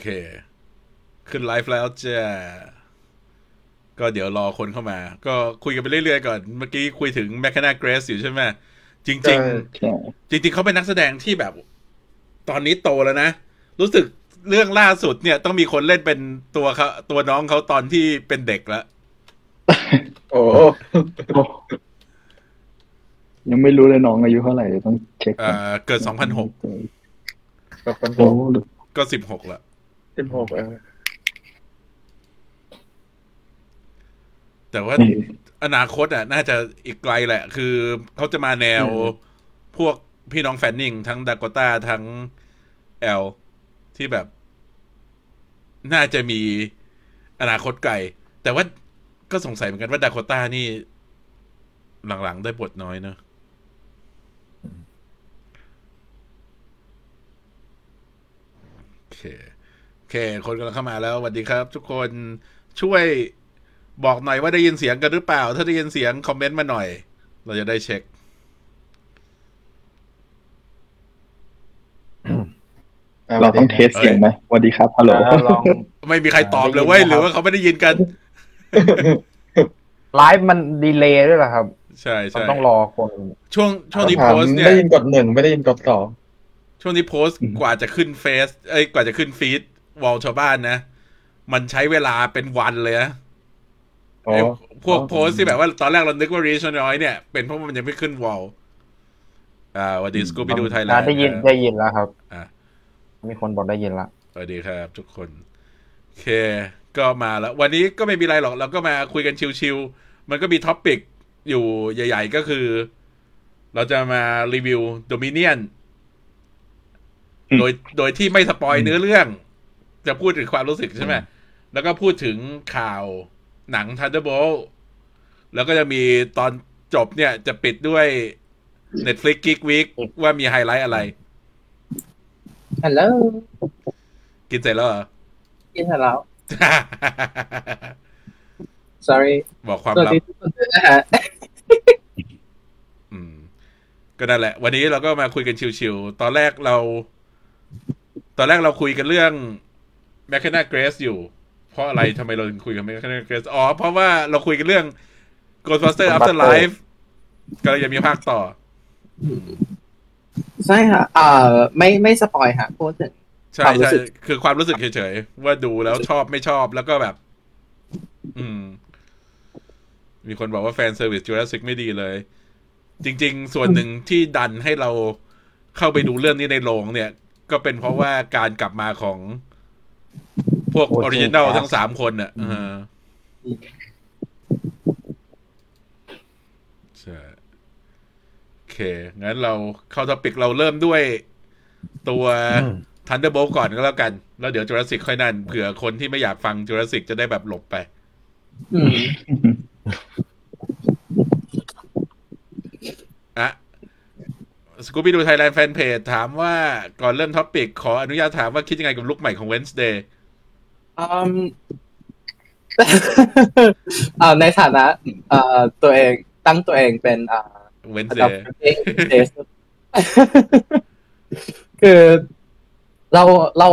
เค ขึ้นไลฟ์แล้วจ้าก็เดี๋ยวรอคนเข้ามา ก็คุยกันไปเรื่อยๆก่อน เมื่อกี้คุยถึงแมคคานาเกรสอยู่ใช่ไหมจริงใช่ๆจริง ๆ เขาเป็นนักแสดงที่แบบ ตอนนี้โตแล้วนะ รู้สึกเรื่องล่าสุดเนี่ย ต้องมีคนเล่นเป็นตัวเขาตัวน้องเขาตอนที่เป็นเด็กแล้วโอ้โอ้ยังไม่รู้เลยน้องอายุเท่าไหร่เดี๋ยวต้องเช็คเอ่อเกิด2006แบบคนโอ้ก็16ละ สิบหกเออ แต่ว่านี่อนาคตอะ น่าจะอีกไกลแหละ คือเขาจะมาแนวพวกพี่น้องแฟนนิงทั้งดาก o ต้าทั้งแอลที่แบบ น่าจะมีอนาคตไกล แต่ว่าก็สงสัยเหมือนกันว่าดาก o ต้านี่ หลังๆได้บทน้อยเนอะโอเค โอเค คนกำลังเข้ามาแล้วสวัสดีครับ ทุกคนช่วยบอกหน่อยว่าได้ยินเสียงกันหรือเปล่า ถ้าได้ยินเสียงคอมเมนต์มาหน่อย เราจะได้เช็ค เราต้องเทสเสียงไหมสวัสดีครับฮัลโหลอ่าลองไม่มีใครตอบเลยเว้ยได้ยินไหมครับหรือว่าเขาไม่ได้ยินกันไลฟ์มันดีเลย์ด้วยเหรอครับ ใช่มันใช่ต้องรอคนช่วงช่วงนี้ถาโพมสต์เนี่ยได้ยินกดหนึ่งไม่ได้ยินกดสองช่วงนี้โพสต์กว่าจะขึ้นเฟซเอ้ยกว่าจะขึ้นฟีด วอลชาวบ้านนะ มันใช้เวลาเป็นวันเลยนะอ๋อไอ้พวกโพสต์ที่แบบว่าตอนแรกเรานึกว่ารีชน้อยเนี่ยเป็นเพราะว่ามันยังไม่ขึ้นวอลอ่าสวัสดีสกูป d ดูไทยแลนอ่าด์ได้ยินได้ยินแล้วครับอ่ามีคนบอกได้ยินละสวัสดีครับ ทุกคนโอเค ก็มาแล้ว วันนี้ก็ไม่มีอะไรหรอก เราก็มาคุยกันชิวๆมันก็มี topic อยู่ใหญ่ ๆ ก็คือ เราจะมารีวิว Dominion โดยโดยที่ไม่สปอยเนื้อเรื่อง จะพูดถึงความรู้สึกใช่ไหมแล้วก็พูดถึงข่าวหนัง Thunderbolts แล้วก็จะมีตอนจบเนี่ยจะปิดด้วย Netflix Geek Week ว่ามีไฮไลท์อะไรฮัลโหลกินเสร็จแล้วเหรอ กินเสร็จแล้ว sorry บอกความสวัสลับดีทุกคนด้วยนะฮะอืมก็นั่นแหละ วันนี้เราก็มาคุยกันชิวๆ ตอนแรกเรา ตอนแรกเราคุยกันเรื่อง m c k e n n a Grace อยู่ เพราะอะไรทำไมเราถึงคุยกัน m c k e n n a Grace อ๋อ เพราะว่าเราคุยกันเรื่อง Ghostbuster Afterlife ก็เลยยังมีภาคต่อ ใช่ค่ะเอ่อไม่ไม่สปอยค่ะพูดถึงใช่ความรู้ใช่สึกคือความรู้สึกเฉยๆ ว่าดูแล้วชอบไม่ชอบแล้วก็แบบ อืม มีคนบอกว่า fan service Jurassic ไม่ดีเลย จริง ๆ ส่วนหนึ่งที่ดันให้เราเข้าไปดูเรื่องนี้ในโรงเนี่ย ก็เป็นเพราะว่าการกลับมาของ พวกอโอ้อจริงริจินัลครับทั้งสามคนอะเออใช่โอเค งั้นเราเข้าท็อปิกเราเริ่มด้วยตัว Thunderbolts ก่อนก็แล้วกัน แล้วเดี๋ยวจูราสสิกค่อยนั่นเผื่อคนที่ไม่อยากฟังจูราสสิกจะได้แบบหลบไปอืมอะ Scooby-Doo Thailand Fanpage ถามว่าก่อนเริ่ม topic ขออนุญาตถามว่าคิดยังไงกับลุคใหม่ของ Wednesday อืมเอ่อในฐานะเอ่อตัวเองตั้งตัวเองเป็นเอ่อ Wednesday คือเราเรา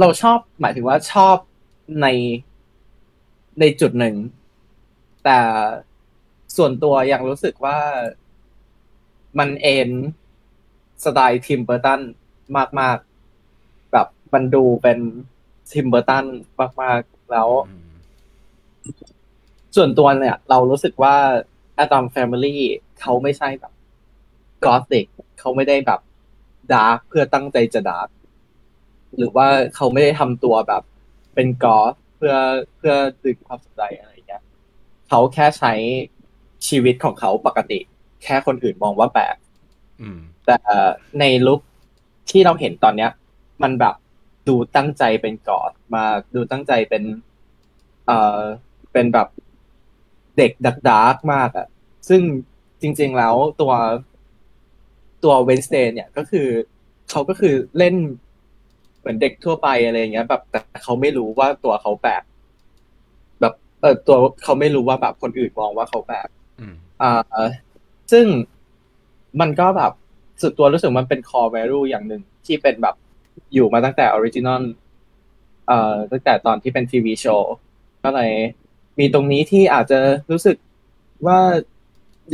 เราชอบหมายถึงว่าชอบในในจุดหนึ่ง แต่ส่วนตัวยังรู้สึกว่ามันเอนสไตล์ทิมเบอร์ตันมาก ๆ แบบมันดูเป็น ทิมเบอร์ตันมากๆแล้ว ส่วนตัวเนี่ย เรารู้สึกว่า Addams Family เขาไม่ใช่แบบกอธิกเขาไม่ได้แบบ dark เพื่อตั้งใจจะ dark หรือว่าเขาไม่ได้ทำตัวแบบ เป็น goth เพื่อเพื่อดึงความสนใจอะไรอย่างเงี้ยเขาแค่ใช้ชีวิตของเขาปกติ แค่คนอื่นมองว่าแปลกอืมแต่ในลุคที่เราเห็นตอนเนี้ย มันแบบ ดูตั้งใจเป็น goth มาก ดูตั้งใจเป็น เอ่อเป็นแบบเด็กดาร์ก dark มากอะ่ะซึ่งจริง ๆแล้วตัวตัว Wednesday เนี่ยก็คือเขาก็คือเล่นเหมือนเด็กทั่วไปอะไรอย่างเงี้ย แบบแต่เขาไม่รู้ว่าตัวเขาแปลกแบบเออตัวเขาไม่รู้ว่าแบบคนอื่นมองว่าเขาแปลกอืมอ่าซึ่งมันก็แบบสุดตัวรู้สึกมันเป็น core value อย่างหนึ่งที่เป็นแบบ อยู่มาตั้งแต่ original เอ่อตั้งแต่ตอนที่เป็น TV show ก็เลยมีตรงนี้ที่อาจจะรู้สึกว่า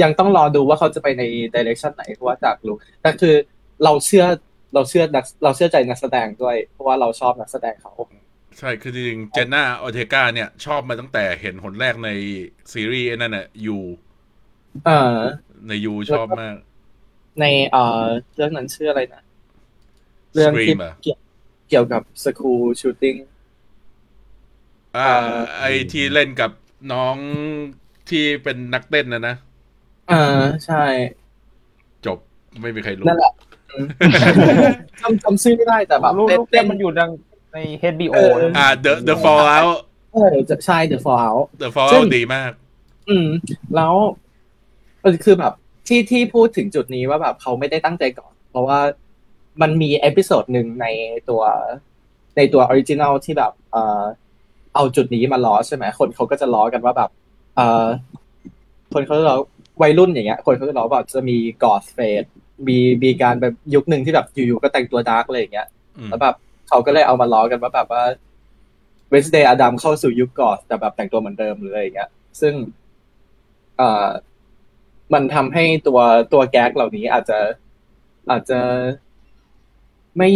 ยังต้องรอดูว่าเขาจะไปใน direction ไหนเพราะว่าจากรู้แต่คือเราเชื่อเราเชื่อนักเราเชื่อใจนักแสดงด้วย เพราะว่าเราชอบนักแสดงเขาใช่ คือจริงๆ Jenna Ortega เนี่ย ชอบมาตั้งแต่เห็นหนแรกในซีรีส์ไอ้นั่นน่ะยูเอ่อในยูชอบมาก ในเอ่อเรื่องนั้นชื่ออะไรนะ เรื่องที่ Scream เหรอเกี่ยวเกี่ยวกับสคูลชูตติ้งอ่าเอ่อไอที่เล่นกับน้องที่เป็นนักเต้นนะนะอ่าใช่ จบไม่มีใครรู้นั่นแหละอืมจำจำชื่อไม่ได้แต่แบบลูกเต้นลูกเต้เต้นนมันอยู่ดังใน HBO เออนะอ่า The The Fallout เออจะใช่ The Fallout The Fallout ซึ่งดีมาก อืม แล้วเออคือแบบที่ที่พูดถึงจุดนี้ว่าแบบเขาไม่ได้ตั้งใจ goth เพราะว่า มันมี episode หนึ่งในตัวในตัว original ที่แบบเอ่อเอาจุดนี้มาล้อใช่ไหมคนเขาก็จะล้อกันว่าแบบ เอ่อคนเขาจะล้อวัยรุ่นอย่างเงี้ย คนเขาจะล้อว่าจะมี goth phase มีมีการแบบยุคหนึ่งที่แบบอยู่ๆก็แต่งตัว dark เลยอย่างเงี้ยอืมแล้วแบบเขาก็เลยเอามาล้อกันว่าแบบว่า Wednesday Addams เข้าสู่ยุค goth แต่แบบแต่งตัวเหมือนเดิมหรืออะไรอย่างเงี้ย ซึ่งเอ่อมันทำให้ตัวตัวแก๊กเหล่านี้อาจจะอาจจะ ไม่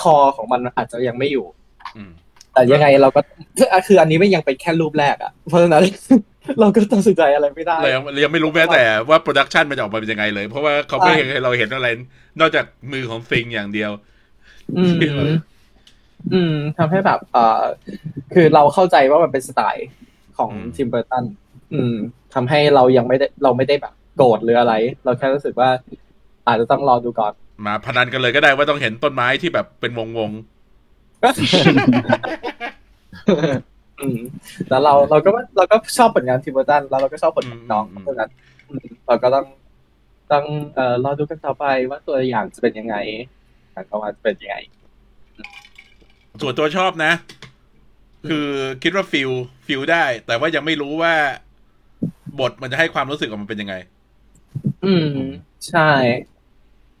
คอของมันอาจจะยังไม่อยู่อืมแต่ยังไงเราก็คืออันนี้ไม่ยังเป็นแค่รูปแรกอะเพราะฉะนั้นเราก็ตัดสินใจอะไรไม่ได้เรายังเรายังไม่รู้แม้แต่ว่า production มันจะออกมาเป็นยังไงเลย เพราะว่าเขาไม่ใช่ให้เราเห็นอะไร นอกจากมือของ Thing อย่างเดียว อืมอืมทำให้แบบเอ่อคือเราเข้าใจว่ามันเป็นสไตล์ของอืมทิมเบอร์ตันอืมทำให้เรายังไม่ได้เราไม่ได้แบบโกรธหรืออะไร เราแค่รู้สึกว่า อาจจะต้องรอดูก่อน มาพนันกันเลยก็ได้ว่าต้องเห็นต้นไม้ที่แบบเป็นวงวงอืมแล้วเราเราก็เราก็ชอบผลงานทิมเบอร์ตันแล้วเราก็ชอบผลงานน้องเพราะฉะนั้นอืมเราก็ต้องต้องเอ่อรอดูกันต่อไปว่าตัวอย่างจะเป็นยังไงการออกมาจะเป็นยังไงๆส่วนตัวชอบนะ คือคิดว่า feel feel ได้ แต่ว่ายังไม่รู้ว่า บทมันจะให้ความรู้สึกออกมาเป็นยังไง อืม ใช่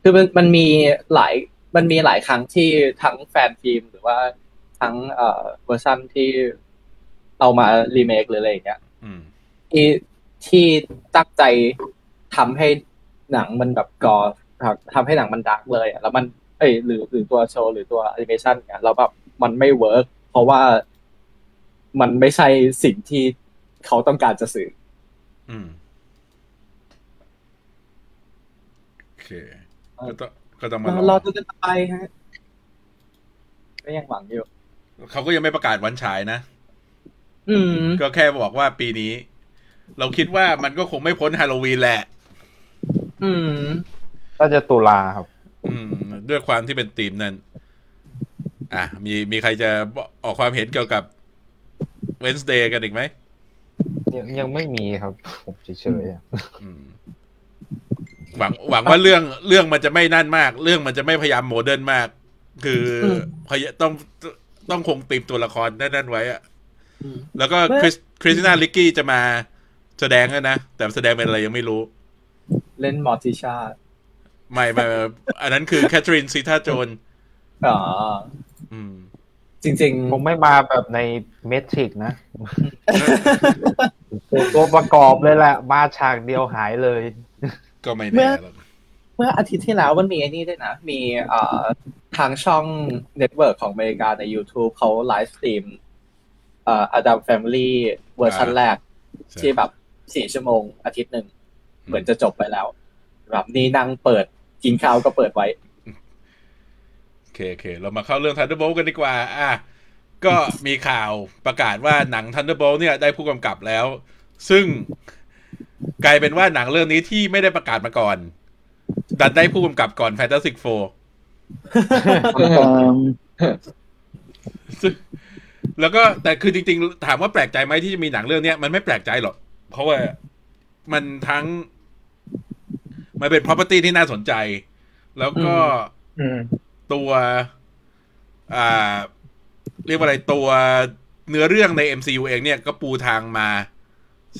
คือมันมันมีหลายมันมีหลายครั้งที่ทั้งแฟนฟิล์มหรือว่าทั้งเอ่อเวอร์ชันที่เอามารีเมคหรืออะไรอย่างเงี้ยอืมที่ที่ตั้งใจทำให้หนังมันแบบกอทำให้หนังมัน dark เลยอะแล้วมันเอ้ยหรือหรือตัวโชว์หรือตัวแอนิเมชันเนี่ยแล้วแบบมันไม่ work เพราะว่ามันไม่ใช่สิ่งที่เขาต้องการจะสื่อ อืมโอเค ก็ต้องก็ต้องมาเรารรออดูกันต่อไปฮะก็ยังหวังอยู่เขาก็ยังไม่ประกาศวันฉายนะอืมก็แค่บอกว่าปีนี้ เราคิดว่ามันก็คงไม่พ้นฮาโลวีนแหละ อืมก็จะตุลาครับ อืม ด้วยความที่เป็นธีมนั้น อะ มีมีใครจะออกความเห็นเกี่ยวกับ Wednesday กันอีกไหมยังยังไม่มีครับ ผมเฉยๆอะอืม หวังหวังว่าเรื่องเรื่องมันจะไม่นั่นมาก เรื่องมันจะไม่พยายามโมเดิร์นมาก คืออมพยต้องต้องคงตีมตัวละครนั่นๆไว้อะอืมแล้วก็เมื่อคริสคริสติน่าลิกกี้จะมาแสดงด้วยนะ แต่แสดงเป็นอะไรยังไม่รู้ เล่นมอร์ติชาไม่ไม่ไม่อันนั้นคือแคทเธอรีนซีธาโจนอ๋ออืมจริงคงไม่มาแบบในเมทริกนะ ตัวประกอบเลยแหละ มาฉากเดียวหายเลย ก็ไม่แน่หรอกๆเมื่ออาทิตย์ที่แล้วมันมีไอ้นี่ด้วยนะ มีเอ่อทางช่อง network ของอเมริกาใน YouTube เขา live stream เอ่อ Addams Family เวอร์ชันแรก ที่แบบสี่ชั่วโมงอาทิตย์หนึ่ง เหมือนจะจบไปแล้ว แบบนี่นั่งเปิดกินข้าวก็เปิดไว้ โอเคโอเค เรามาเข้าเรื่อง Thunderbolt กันดีกว่า อะ ก็มีข่าวประกาศว่าหนัง Thunderbolt เนี่ยได้ผู้กำกับแล้ว ซึ่ง กลายเป็นว่าหนังเรื่องนี้ที่ไม่ได้ประกาศมาก่อน ดันได้ผู้กำกับก่อน Fantastic Four ซึ่งแล้วก็แต่คือจริง ๆ ถามว่าแปลกใจไหมที่จะมีหนังเรื่องเนี้ยมันไม่แปลกใจหรอก เพราะว่ามันทั้ง มันเป็น property ที่น่าสนใจ แล้วก็อืมตัวอ่า เรียกว่าอะไรตัวเนื้อเรื่องใน MCU เองเนี่ยก็ปูทางมา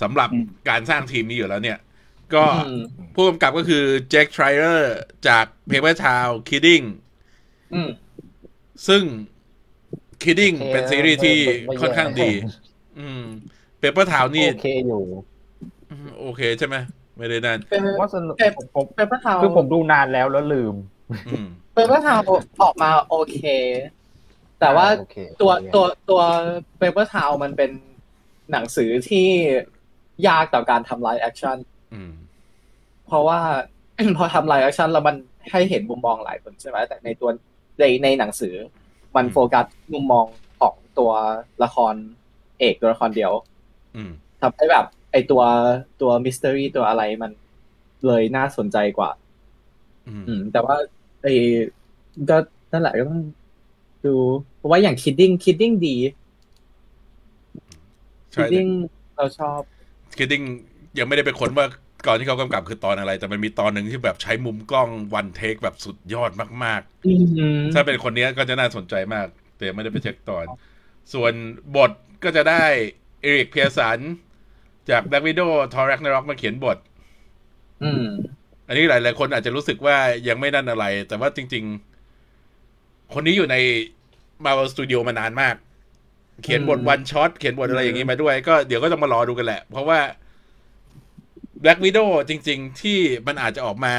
สำหรับอืมการสร้างทีมนี้อยู่แล้วเนี่ย ก็อืมผู้กำกับก็คือ Jake Schreier จาก Paper Town Kidding อืมซึ่ง Kidding โอเคเป็นซีรีส์ที่ไม่ไม่ค่อนข้างดี อืม Paper Town นี่โอเคอยู่อืมโอเคใช่ไหมไม่ได้นั่นเป็นว่าสนุกเอ่อผมผม Paper Town คือผมดูนานแล้วแล้วลืมอืม Paper Town ออกมาโอเค แต่ว่าโอเคตัวโอเคตัวตัว Paper Town มันเป็นหนังสือที่ ยากต่อการทำ live action อืมเพราะว่าพอทำ live action แล้วมันให้เห็นมุมมองหลายคนใช่ไหมแต่ในตัวในในหนังสือ มันอืมโฟกัสมุมมองของตัวละครเอกตัวละครเดียวอืมทำให้แบบ ไอตัวตัวมิส t ต r รีตัวอะไรมันเลยน่าสนใจกว่าอืมอืม แต่ว่าไอก็นั่นแหละก็ต้องดูเพราะว่าอย่างคิดดิ้งคิดดิ้งดีคิใช่ดดิ้งเราชอบ คิดดิ้งยังไม่ได้ไปค้นว่าก่อนที่เขากำกับคือตอนอะไร แต่มันมีตอนหนึ่งที่แบบใช้มุมกล้องวันเทคแบบสุดยอดมากอืมๆถ้าเป็นคนนี้ก็จะน่าสนใจมาก แต่ยังไม่ได้ไปเช็คตอน ส่วนบทก็จะได้ Eric Pearson จาก Black Widow Thor Ragnarok มาเขียนบทอืมอันนี้หลายๆคนอาจจะรู้สึกว่ายังไม่นั่นอะไร แต่ว่าจริง ๆ คนนี้อยู่ใน Marvel Studio มานานมาก เขียนบทอืม One-Shot เขียนบทอะไรอย่างนี้มาด้วย ก็เดี๋ยวก็ต้องมารอดูกันแหละ เพราะว่า Black Widow จริง ๆ ที่มันอาจจะออกมา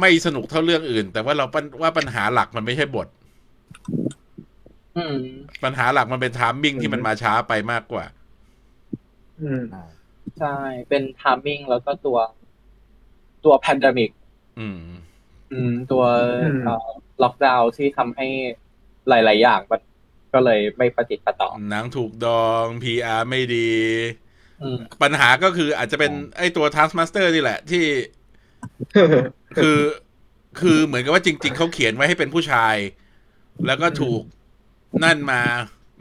ไม่สนุกเท่าเรื่องอื่น แต่ว่าเราปัญว่าปัญหาหลักมันไม่ใช่บทอืมปัญหาหลักมันเป็น timing ที่มันมาช้าไปมากกว่าอืมใช่ เป็น timing แล้วก็ตัวตัว pandemic อืมอืมตัวอืมล็อกดาวน์ที่ทำให้หลาย ๆ อย่างมัน ก็เลยไม่ประติดประต่อหนังถูกดอง PR ไม่ดีอืมปัญหาก็คืออาจจะเป็นไอ้ตัว Taskmaster นี่แหละที่ คือคือเหมือนกับว่าจริง ๆ เขาเขียนไว้ให้เป็นผู้ชาย แล้วก็ถูกนั่นมา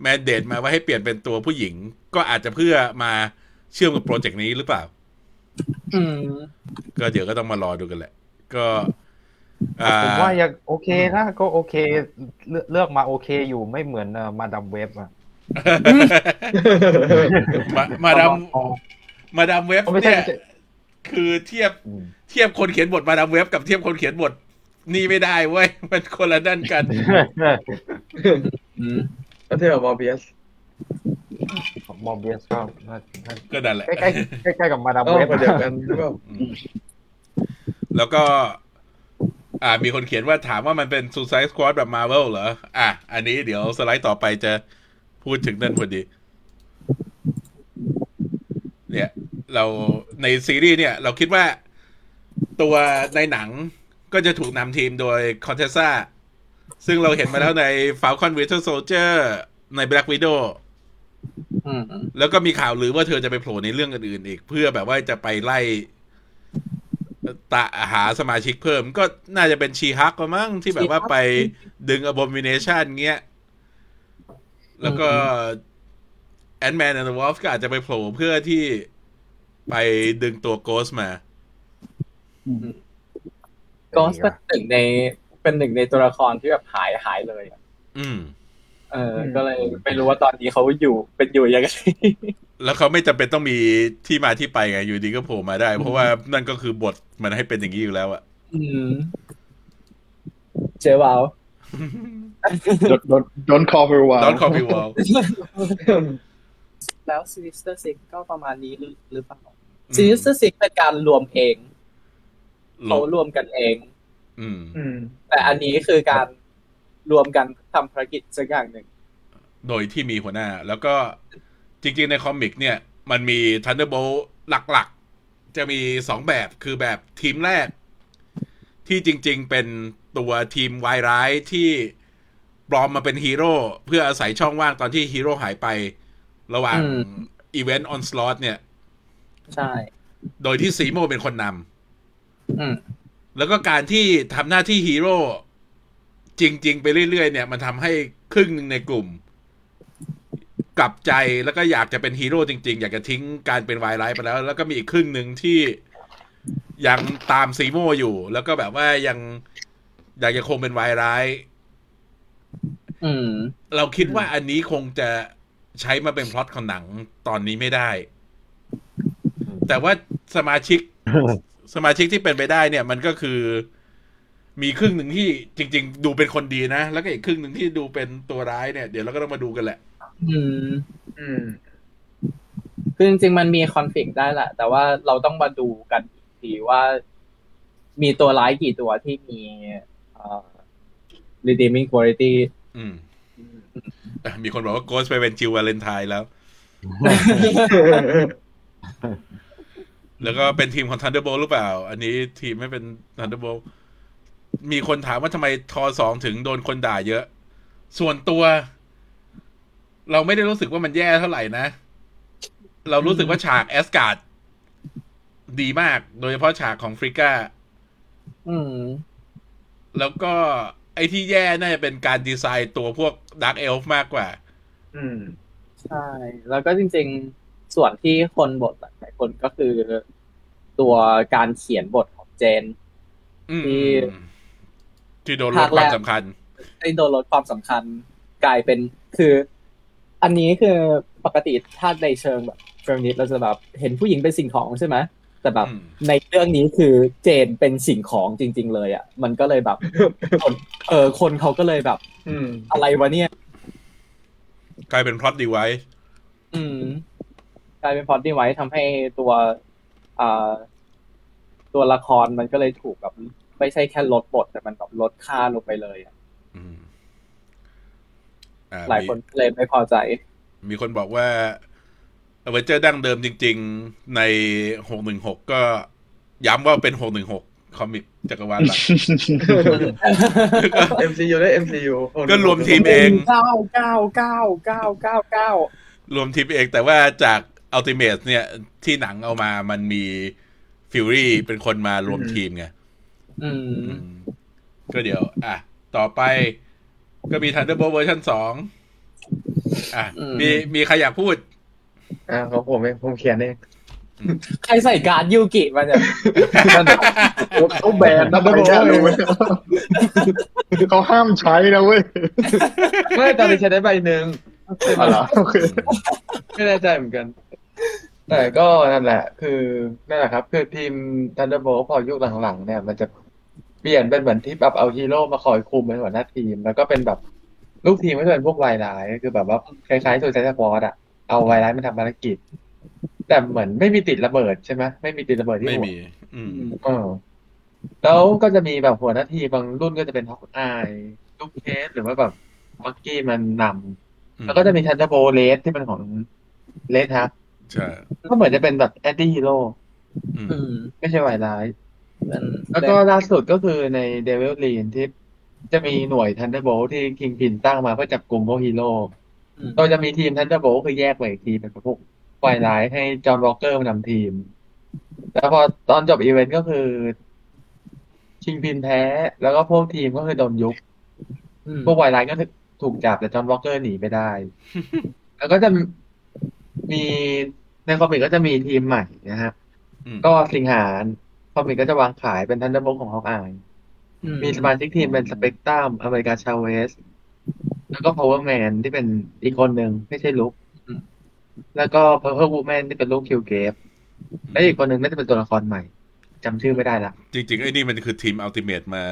แมนเดตมาว่าให้เปลี่ยนเป็นตัวผู้หญิง ก็อาจจะเพื่อมาเชื่อมกับโปรเจกต์นี้หรือเปล่าอืมก็เดี๋ยวก็ต้องมารอดูกันแหละ ก็อ่า ผมว่ายังโอเคนะก็โอเคเลือกเลือกมาโอเคอยู่ไม่เหมือนมาดามเว็บอะมามาดามมาดามเว็บไม่ใช่เนี่ยไม่ใช่คือเทียบอืมเทียบคนเขียนบทมาดามเว็บกับเทียบคนเขียนบท นี่ไม่ได้เว้ยมันคนละด้านกันอืมก็เทียบกับมอร์เบียสมอร์เบียสก็น่าน่าก็นั่นแหละใกล้ๆใกล้ๆกับมาดามเออเว็บคนเดียวกันหรือเปล่าแล้วก็ อ่า มีคนเขียนว่าถามว่ามันเป็น Suicide Squad แบบ Marvel เหรอ อะ อันนี้เดี๋ยวสไลด์ต่อไปจะพูดถึงนั่นพอดี เนี่ย เราในซีรีส์เนี่ย เราคิดว่าตัวในหนังก็จะถูกนำทีมโดยคอนเทซ่าซึ่งเราเห็นมาแล้วใน Falcon Winter Soldier ใน Black Widow อืมแล้วก็มีข่าวลือว่าเธอจะไปโผล่ในเรื่องอื่นๆอีก เพื่อแบบว่าจะไปไล่ ตะหาสมาชิกเพิ่มก็น่าจะเป็นชีฮักก็มั้งที่แบบว่าไปดึง Abomination เงี้ย แล้วก็ Ant-Man and the Wasp ก็อาจจะไปโผล่เพื่อที่ไปดึงตัว Ghost มาก็เป็นหนึ่งในเป็นหนึ่งในตัวละครที่แบบหายหายเลยอะอืม เออ ก็เลยไม่รู้ว่าตอนนี้เขาอยู่เป็นอยู่ยังไง แล้วเขาไม่จำเป็นต้องมีที่มาที่ไปไง อยู่ดีก็โผล่มาได้ เพราะว่านั่นก็คือบทมันให้เป็นอย่างนี้อยู่แล้วอะอืมเจ๊วาวโดนโดน call for a while Don't copy wall แล้วซินิสเตอร์ซิกก็ประมาณนี้หรือหรือเปล่าซินิสเตอร์ซิกเป็นการรวมเองลเขาบรวมกันเองอืมอืมแต่อันนี้คือการ รวมกันทำภารกิจสักอย่างหนึ่ง โดยที่มีหัวหน้า แล้วก็จริงๆ ใน comic เนี่ย มันมี Thunderbolt หลักๆ จะมีสองแบบคือแบบทีมแรก ที่จริงๆ เป็นตัวทีมวายร้ายที่ปลอมมาเป็นฮีโร่เพื่ออาศัยช่องว่างตอนที่ฮีโร่หายไประหว่าง event Onslaught เนี่ย ใช่ โดยที่ Zemo เป็นคนนำอืมแล้วก็การที่ทำหน้าที่ฮีโร่ จริง ๆ ไปเรื่อยๆ เนี่ยมันทำให้ครึ่งหนึ่งในกลุ่ม กลับใจแล้วก็อยากจะเป็นฮีโร่จริง ๆ อยากจะทิ้งการเป็นวายร้ายไปแล้ว แล้วก็มีอีกครึ่งหนึ่งที่ยังตาม Zemo อยู่ แล้วก็แบบว่ายังอยากจะคงเป็นวายร้ายอืมเราคิดว่าอันนี้คงจะใช้มาเป็นพล็อตของหนังตอนนี้ไม่ได้ แต่ว่าสมาชิกสมาชิกที่เป็นไปได้เนี่ย มันก็คือ มีครึ่งหนึ่งที่จริง ๆ ดูเป็นคนดีนะ แล้วก็อีกครึ่งหนึ่งที่ดูเป็นตัวร้ายเนี่ย เดี๋ยวเราก็ต้องมาดูกันแหละ อืม อืมคือจริงๆมันมีคอนฟ lict ได้แหละ แต่ว่าเราต้องมาดูกันอีกทีว่า มีตัวร้ายกี่ตัวที่มีเอ่อ redeeming quality อืมอะมีคนบอกว่าโกสไปเป็นจิววาเลนไทน์แล้ว แล้วก็เป็นทีมของ Thunderbolt หรือเปล่า อันนี้ทีมไม่เป็น Thunderbolt มีคนถามว่าทำไมทอสองถึงโดนคนด่าเยอะ ส่วนตัว เราไม่ได้รู้สึกว่ามันแย่เท่าไหร่นะ เรารู้สึกว่าฉากแอสการ์ดดีมาก โดยเฉพาะฉากของ Frigga อืมแล้วก็ไอ้ที่แย่น่าจะเป็นการดีไซน์ตัวพวกด a r k เอลฟ์มากกว่า อืม ใช่ แล้วก็จริง ๆ ส่วนที่คนบทหลายคนก็คือตัวการเขียนบทของเจนอืมที่ ที่โดนลดภาคคแรวามกสำคัญได้โดนลดความสำคัญกลายเป็นคือ อันนี้คือปกติถ้าในเชิงแบบเฟมินิสต์เราจะแบบเห็นผู้หญิงเป็นสิ่งของใช่ไหมแต่แบบอืมในเรื่องนี้คือเจนเป็นสิ่งของจริง ๆ เลยอะ มันก็เลยแบบคนเออคนเขาก็เลยแบบ อืม อะไรวะเนี่ย กลายเป็น plot device อืม กลายเป็น plot device ทำให้ตัวอ่าตัวละครมันก็เลยถูกแบบ ไม่ใช่แค่ลดบทแต่มันแบบลดค่าลงไปเลยอะอืมอ่าหลายมีคนก็เลยไม่พอใจ มีคนบอกว่าอเวนเจอร์ดั้งเดิมจริง ๆ ในหกหนึ่งหกก็ย้ำว่าเป็นหกหนึ่งหก comic จักรวาลหลัก MCU ได้ MCU ก็รวมทีมเองเก้าเก้าเก้าเก้าเก้าเก้ารวมทีมเองแต่ว่าจากอัลติเม e เนี่ยที่หนังเอามามันมี Fury เป็นคนมารวมทีมไง อืมอืม ก็เดี๋ยว อะ ต่อไปก็มี Thunderbolt เวอร์ชันสองอะอืมมีมีใครอยากพูด อ่าของผมเองผมเขียนเอง ใครใส่การ์ดยูกิมาเนี่ยเขาแบนนะไปเนี่ยรู้ไหมเขาห้ามใช้นะเว้ยไม่ตอนนี้ใช้ได้ใบหนึ่งอ๋อเหรอโอเคไม่แน่ใจเหมือนกัน แต่ก็นั่นแหละ คือนั่นแหละครับ คือทีม Thunderbolt พอยุคหลังๆเนี่ย มันจะ เปลี่ยนเป็นเหมือนที่แบบเอาฮีโร่มาคอยคุมเป็นหัวหน้าทีม แล้วก็เป็นแบบลูกทีมก็จะเป็นพวกวายร้ายคือแบบว่าคล้ายๆตัว Suicide Squad อะเอาวายร้ายมาทำภารกิจ แต่เหมือนไม่มีติดระเบิดใช่ไหมไม่มีติดระเบิดที่ไม่หัวมี อืมเออแล้วก็จะมีแบบหัวหน้าทีมบางรุ่นก็จะเป็น Hawkeye Luke Cage หรือว่าแบบมักกี้มันนำแล้วก็จะมี Thunderbolts ที่เป็นของ Red Hulk ใช่ก็เหมือนจะเป็นแบบ anti-hero อืมอืมไม่ใช่วายร้ายเป็น แล้วก็ล่าสุดก็คือในDevil's Reign ที่จะมีหน่วย Thunderbolt ที่ Kingpin ตั้งมาเพื่อจับกลุ่มพวกฮีโร่อืมโดยจะมีทีม Thunderbolt คือแยกไว้อีกทีเป็นพวกวายร้ายให้ John Walker มานำทีม แล้วพอตอนจบอีเวนต์ก็คือ Kingpin แพ้ แล้วก็พวกทีมก็คือโดนยุบอืมพวกวายร้ายก็ถูกจับแต่ John Walker หนีไปได้ แล้วก็จะมีใน comic ก็จะมีทีมใหม่นะฮะอืมก็สิงหา comic ก็จะวางขายเป็น Thunderbolt ของ Hawkeye อืมมีสมาชิกทีมเป็น Spectrum America Chavez แล้วก็ Power Man ที่เป็นอีกคนหนึ่งไม่ใช่ Luke แล้วก็เพอร์เพ e วูแมนที่เป็นลูกคิวเกฟและอีกคนหนึ่งน่าจะเป็นตัวละครใหม่จำชื่อไม่ได้ละ จริง ๆ ไอ้นี่มันคือทีมอัลติเม e มา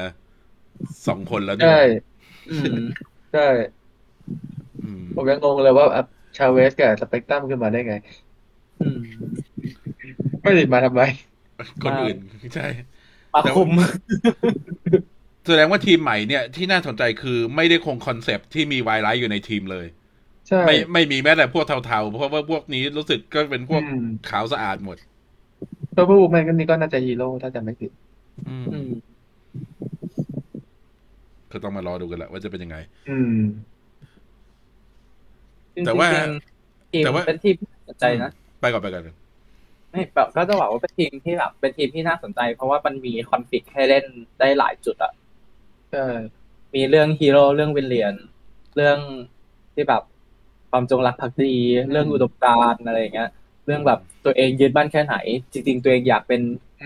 สองคนแล้วนี่ใช่อืมใช่อืมผมยังงงเลยว่า Chavez กับสเปกตรัมขึ้นมาได้ไงอืมไม่ติดมาทำไม คนอื่นใช่มาคุมแสดงว่าทีมใหม่เนี่ยที่น่าสนใจคือไม่ได้คง concept ที่มี villain อยู่ในทีมเลยใช่ไม่ไม่มีแม้แต่พวกเทาๆ เพราะว่าพวกนี้รู้สึกก็เป็นพวกอืมขาวสะอาดหมดเพอร์เพ e วูแมนก็นี่ก็น่าจะฮีโร่ถ้าจำไม่ผิดอืมอืมก็ต้องมารอดูกันแหละว่าจะเป็นยังไง อืม แต่ว่าจริงๆทีมแต่ว่าเป็นทีมที่น่าสนใจนะ ไปก่อนไปก่อน ไม่แบบก็จะบอกว่าเป็นทีมที่แบบเป็นทีมที่น่าสนใจ เพราะว่ามันมีคอนฟ lict ให้เล่นได้หลายจุดอะใช่มีเรื่องฮีโร่เรื่องวิลเลียน เรื่องที่แบบความจงรักภักดี เรื่องอุดมการณ์อะไรอย่างเงี้ย เรื่องแบบตัวเองยึดมั่นแค่ไหน จริง ๆ ตัวเองอยากเป็น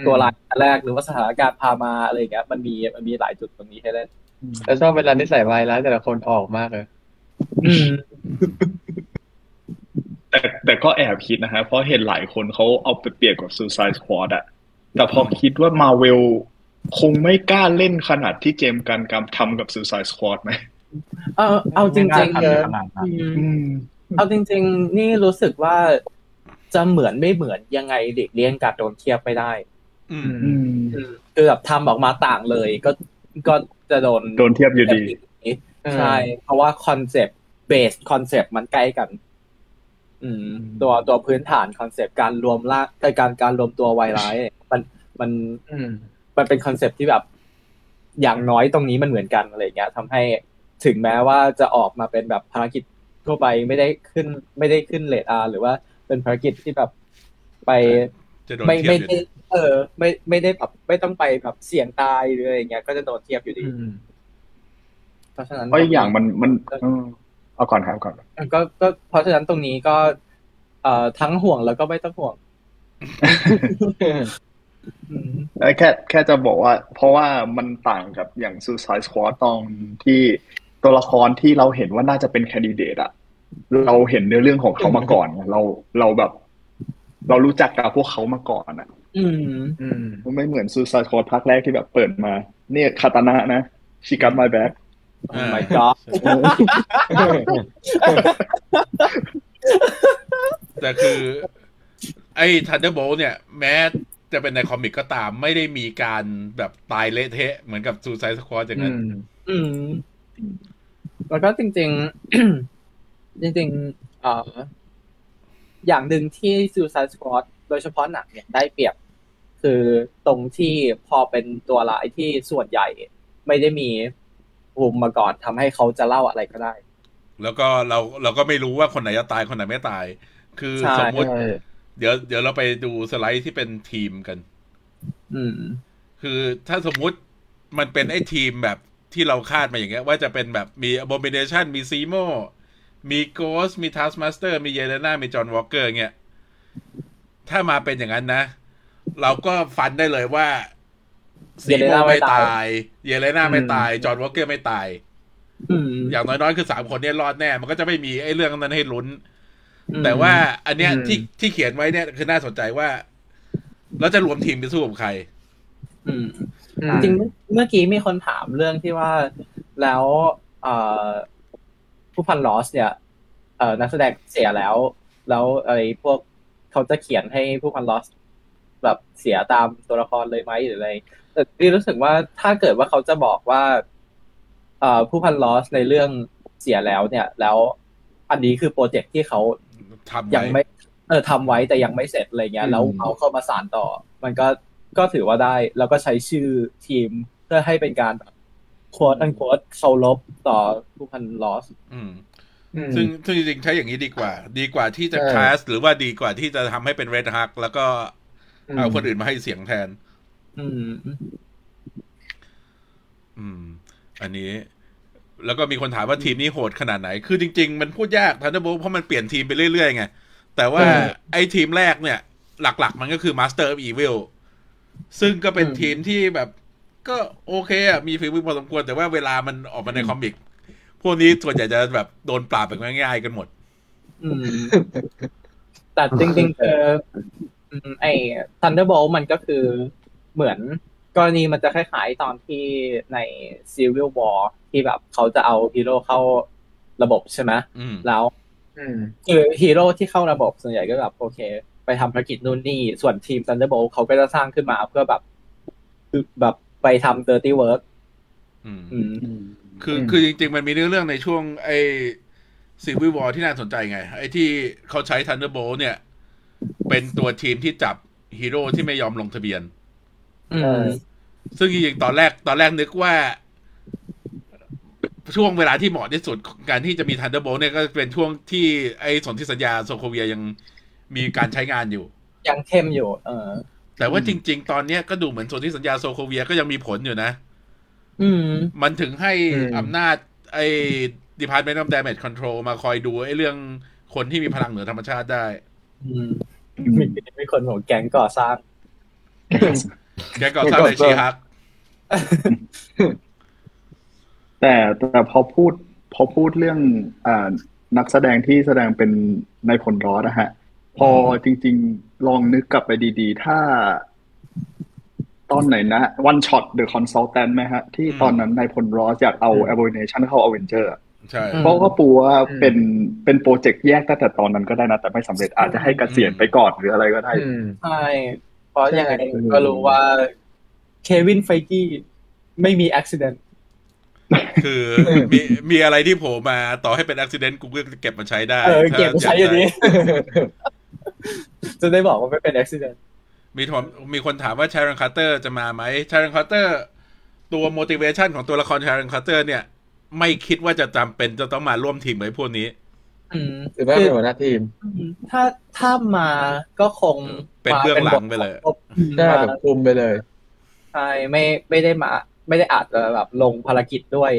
ตัวร้ายอันแรกหรือว่าสถานการณ์พามาอะไรอย่างเงี้ย มันมีมันมีหลายจุดตรงนี้ให้เล่นแล้วชอบเวลาที่ใส่ไวร้ายแต่ละคนออกมากเลยอืม แต่แต่ก็แอบคิดนะฮะเพราะเห็นหลายคนเขาเอาไปเปรียบกับ Suicide Squad อะแต่พอคิดว่า Marvel คงไม่กล้าเล่นขนาดที่เจมส์กันกำทำกับ Suicide Squad ไหมเออเอาจริงไม่ๆน่าทำขนาดนั้นอืมอืมเอาจริง ๆ นี่รู้สึกว่าจะเหมือนไม่เหมือนยังไงเด็กเลี้ยงการโดนเทียบไม่ได้อืมอืมคือแบบทำออกมาต่างเลย ก็ก็จะโดนโดนเทียบอยู่ดีใช่เพราะว่า concept base concept มันใกล้กันอืม ตัวตัวพื้นฐาน concept การรวมร่างเอ่อการการรวมตัววายร้ายมันมันอืมมันเป็น concept ที่แบบ อย่างน้อยตรงนี้มันเหมือนกันอะไรเงี้ยทำให้ถึงแม้ว่าจะออกมาเป็นแบบภารกิจทั่วไปไม่ได้ขึ้น ไม่ได้ขึ้นเลทอาหรือว่าเป็นภารกิจที่แบบไปจะโดนไม่เทียบไม่อยู่ได้ดีเออ ไม่ไม่ได้แบบไม่ต้องไปแบบเสี่ยงตายหรืออะไรเงี้ยก็จะโดนเทียบอยู่ดีอืมเพราะฉะนั้นเพราะอีกอย่างมันมัน เออเอาก่อนครับเอาก่อนก็ก็เพราะฉะนั้นตรงนี้ก็ เอ่อทั้งห่วงแล้วก็ไม่ต้องห่วงอืมเอ้ยแค่แค่จะบอกว่า เพราะว่ามันต่างกับอย่าง Suicide Squad ตอนที่ตัวละครที่เราเห็นว่าน่าจะเป็น candidate อะเราเห็นเนื้อเรื่องของเขามาก่อนไงเราเราแบบ เรารู้จักกับพวกเขามาก่อนอะอืมอืมมันไม่เหมือน Suicide Squad ภาคแรกที่แบบเปิดมา เนี่ยคาตานะนะ She's got my back Oh my god แต่คือ ไอ้ Thunderbolt เนี่ย แม้จะเป็นใน comic ก็ตามไม่ได้มีการแบบตายเละเทะ เหมือนกับ Suicide Squad อย่างนั้นอืมแล้วก็จริง ๆ จริงๆเอ่ออย่างหนึ่งที่ Suicide Squad โดยเฉพาะหนังเนี่ยได้เปรียบ คือตรงที่พอเป็นตัวร้ายที่ส่วนใหญ่ ไม่ได้มี ภูมิมาก่อนทำให้เขาจะเล่าอะไรก็ได้ แล้วก็เราเราก็ไม่รู้ว่าคนไหนจะตายคนไหนไม่ตาย คือใช่สมมติ เดี๋ยวเดี๋ยวเราไปดูสไลด์ที่เป็นทีมกัน อืม คือถ้าสมมุติมันเป็นไอ้ทีมแบบที่เราคาดมาอย่างเงี้ย ว่าจะเป็นแบบมี Abomination มี Zemo มี Ghost มี Taskmaster มี Yelena มี John Walker เงี้ย ถ้ามาเป็นอย่างนั้นนะ เราก็ฟันได้เลยว่า Zemo Yelena ไม่ไม่ตายตาย Yelena ไม่ตาย John Walker ไม่ตายอืมอย่างน้อยๆคือสามคนเนี้รอดแน่ มันก็จะไม่มีไอ้เรื่องนั้นให้ลุ้นอืมแต่ว่าอันเนี้ยอืมที่ที่เขียนไว้เนี่ยคือน่าสนใจว่าเราจะรวมทีมไปสู้กับใครอืมอืมจริงๆเมื่อกี้มีคนถามเรื่องที่ว่าแล้วเอ่อผู้พันลอส เนี่ยเอ่อนักแสดงเสียแล้ว แล้วไอ้พวกเขาจะเขียนให้ผู้พันลอส แบบเสียตามตัวละครเลยไหมหรืออะไรแต่พี่รู้สึกว่าถ้าเกิดว่าเขาจะบอกว่าเอ่อผู้พันลอสในเรื่องเสียแล้วเนี่ย แล้วอันนี้คือโปรเจกต์ที่เขาทำยังไว้ไม่ เออทำไว้แต่ยังไม่เสร็จอะไรเงี้ยอืมแล้วเอาเข้ามาสานต่อ มันก็ก็ถือว่าได้ แล้วก็ใช้ชื่อทีมเพื่อให้เป็นการโค้ดอันโค้ดเคารพต่อผู้พันลอสอืมอืมซึ่งซึ่งจริงๆใช้อย่างนี้ดีกว่า ดีกว่าที่จะใช่คลาสหรือว่าดีกว่าที่จะทำให้เป็นเรดฮักแล้วก็ เอาคนอื่นมาให้เสียงแทน อืม อืม อันนี้ แล้วก็มีคนถามว่าทีมนี้โหดขนาดไหน คือจริง ๆ มันพูดยากทันเดอร์โบเพราะมันเปลี่ยนทีมไปเรื่อยๆไง แต่ว่าเออไอ้ทีมแรกเนี่ย หลักๆ มันก็คือ Master of Evil ซึ่งก็เป็นอืมทีมที่แบบ ก็โอเคอะมีฝีมือพอสมควร แต่ว่าเวลามันออกมาในคอมิก พวกนี้ส่วนใหญ่จะแบบโดนปราบแบบง่ายๆกันหมด อืมแต่จริงๆคืออืม ไอ้ Thunderbolt มันก็คือเหมือนกรณีมันจะคล้ายๆตอนที่ใน Civil War ที่แบบเขาจะเอาฮีโร่เข้าระบบใช่ไหมอืมแล้วอืมคือฮีโร่ที่เข้าระบบส่วนใหญ่ก็แบบโอเค ไปทำภารกิจนู่นนี่ ส่วนทีม Thunderbolt เขาก็จะสร้างขึ้นมาเพื่อแบบคือแบบไปทำ dirty work อืมอืมคืออืมคือจริง ๆ มันมีเนื้อเรื่องในช่วง ไอ้ Civil War ที่น่าสนใจไง ไอ้ที่เขาใช้ Thunderbolt เนี่ย เป็นตัวทีมที่จับฮีโร่ที่ไม่ยอมลงทะเบียนอืมซึ่งจริงๆตอนแรกตอนแรกนึกว่า ช่วงเวลาที่เหมาะที่สุดของการที่จะมี Thunderbolt เนี่ยก็เป็นช่วงที่ไอ้สนธิสัญญาโซโคเวียยังมีการใช้งานอยู่ ยังเข้มอยู่ เออ แต่ว่าจริง ๆ ตอนเนี้ยก็ดูเหมือนสนธิสัญญาโซโคเวียก็ยังมีผลอยู่นะอืมมันถึงให้อืมอำนาจ ไอ้ Department of Damage Control มาคอยดูไอ้เรื่องคนที่มีพลังเหนือธรรมชาติได้อื มมีมีคนของแก๊งก่อสร้าง แก๊งก่อสร้างใน She-Hulk แต่แต่พอพูด พอพูดเรื่องอ่านักแสดงที่แสดงเป็นนายพลรอสนะฮะ พอจริง ๆ ลองนึกกลับไปดี ๆ ถ้า ตอนไหนนะ One-Shot The Consultant ไหมฮะ ที่ตอนนั้นนายพลรอสอยากเอา Abomination เข้าอเวนเจอร์ ใช่อืมเพราะก็ปูว่าเป็นเป็นโปรเจกต์แยกตั้งแต่ตอนนั้นก็ได้นะ แต่ไม่สำเร็จอาจจะให้เกษียณไปก่อนหรืออะไรก็ได้อืมใช่เพราะยังไงใช่ก็รู้ว่า Kevin Feige ไม่มีอุบัติเหตุคือมีมีอะไรที่โผล่มาต่อให้เป็นอุบัติเหตุกูก็เก็บมาใช้ได้เออถ้าเก็บใช้อย่างนี้กได้จะได้บอกว่าไม่เป็นอุบัติเหตุมีถามมีคนถามว่า Sharon Carter จะมาไหม Sharon Carterตัว motivation ของตัวละครชารันคาร์เตอร์เนี่ย ไม่คิดว่าจะจำเป็นจะต้องมาร่วมทีมกับไอ้พวกนี้อืมหรือว่าเป็นหัวหน้าทีม ถ้าถ้ามาก็คงเป็นเบื้องหลังไปเลยใช่มาแบบคุมไปเลยใช่ไม่ไม่ได้มา ไม่ได้อาจจะแบบลงภารกิจด้วย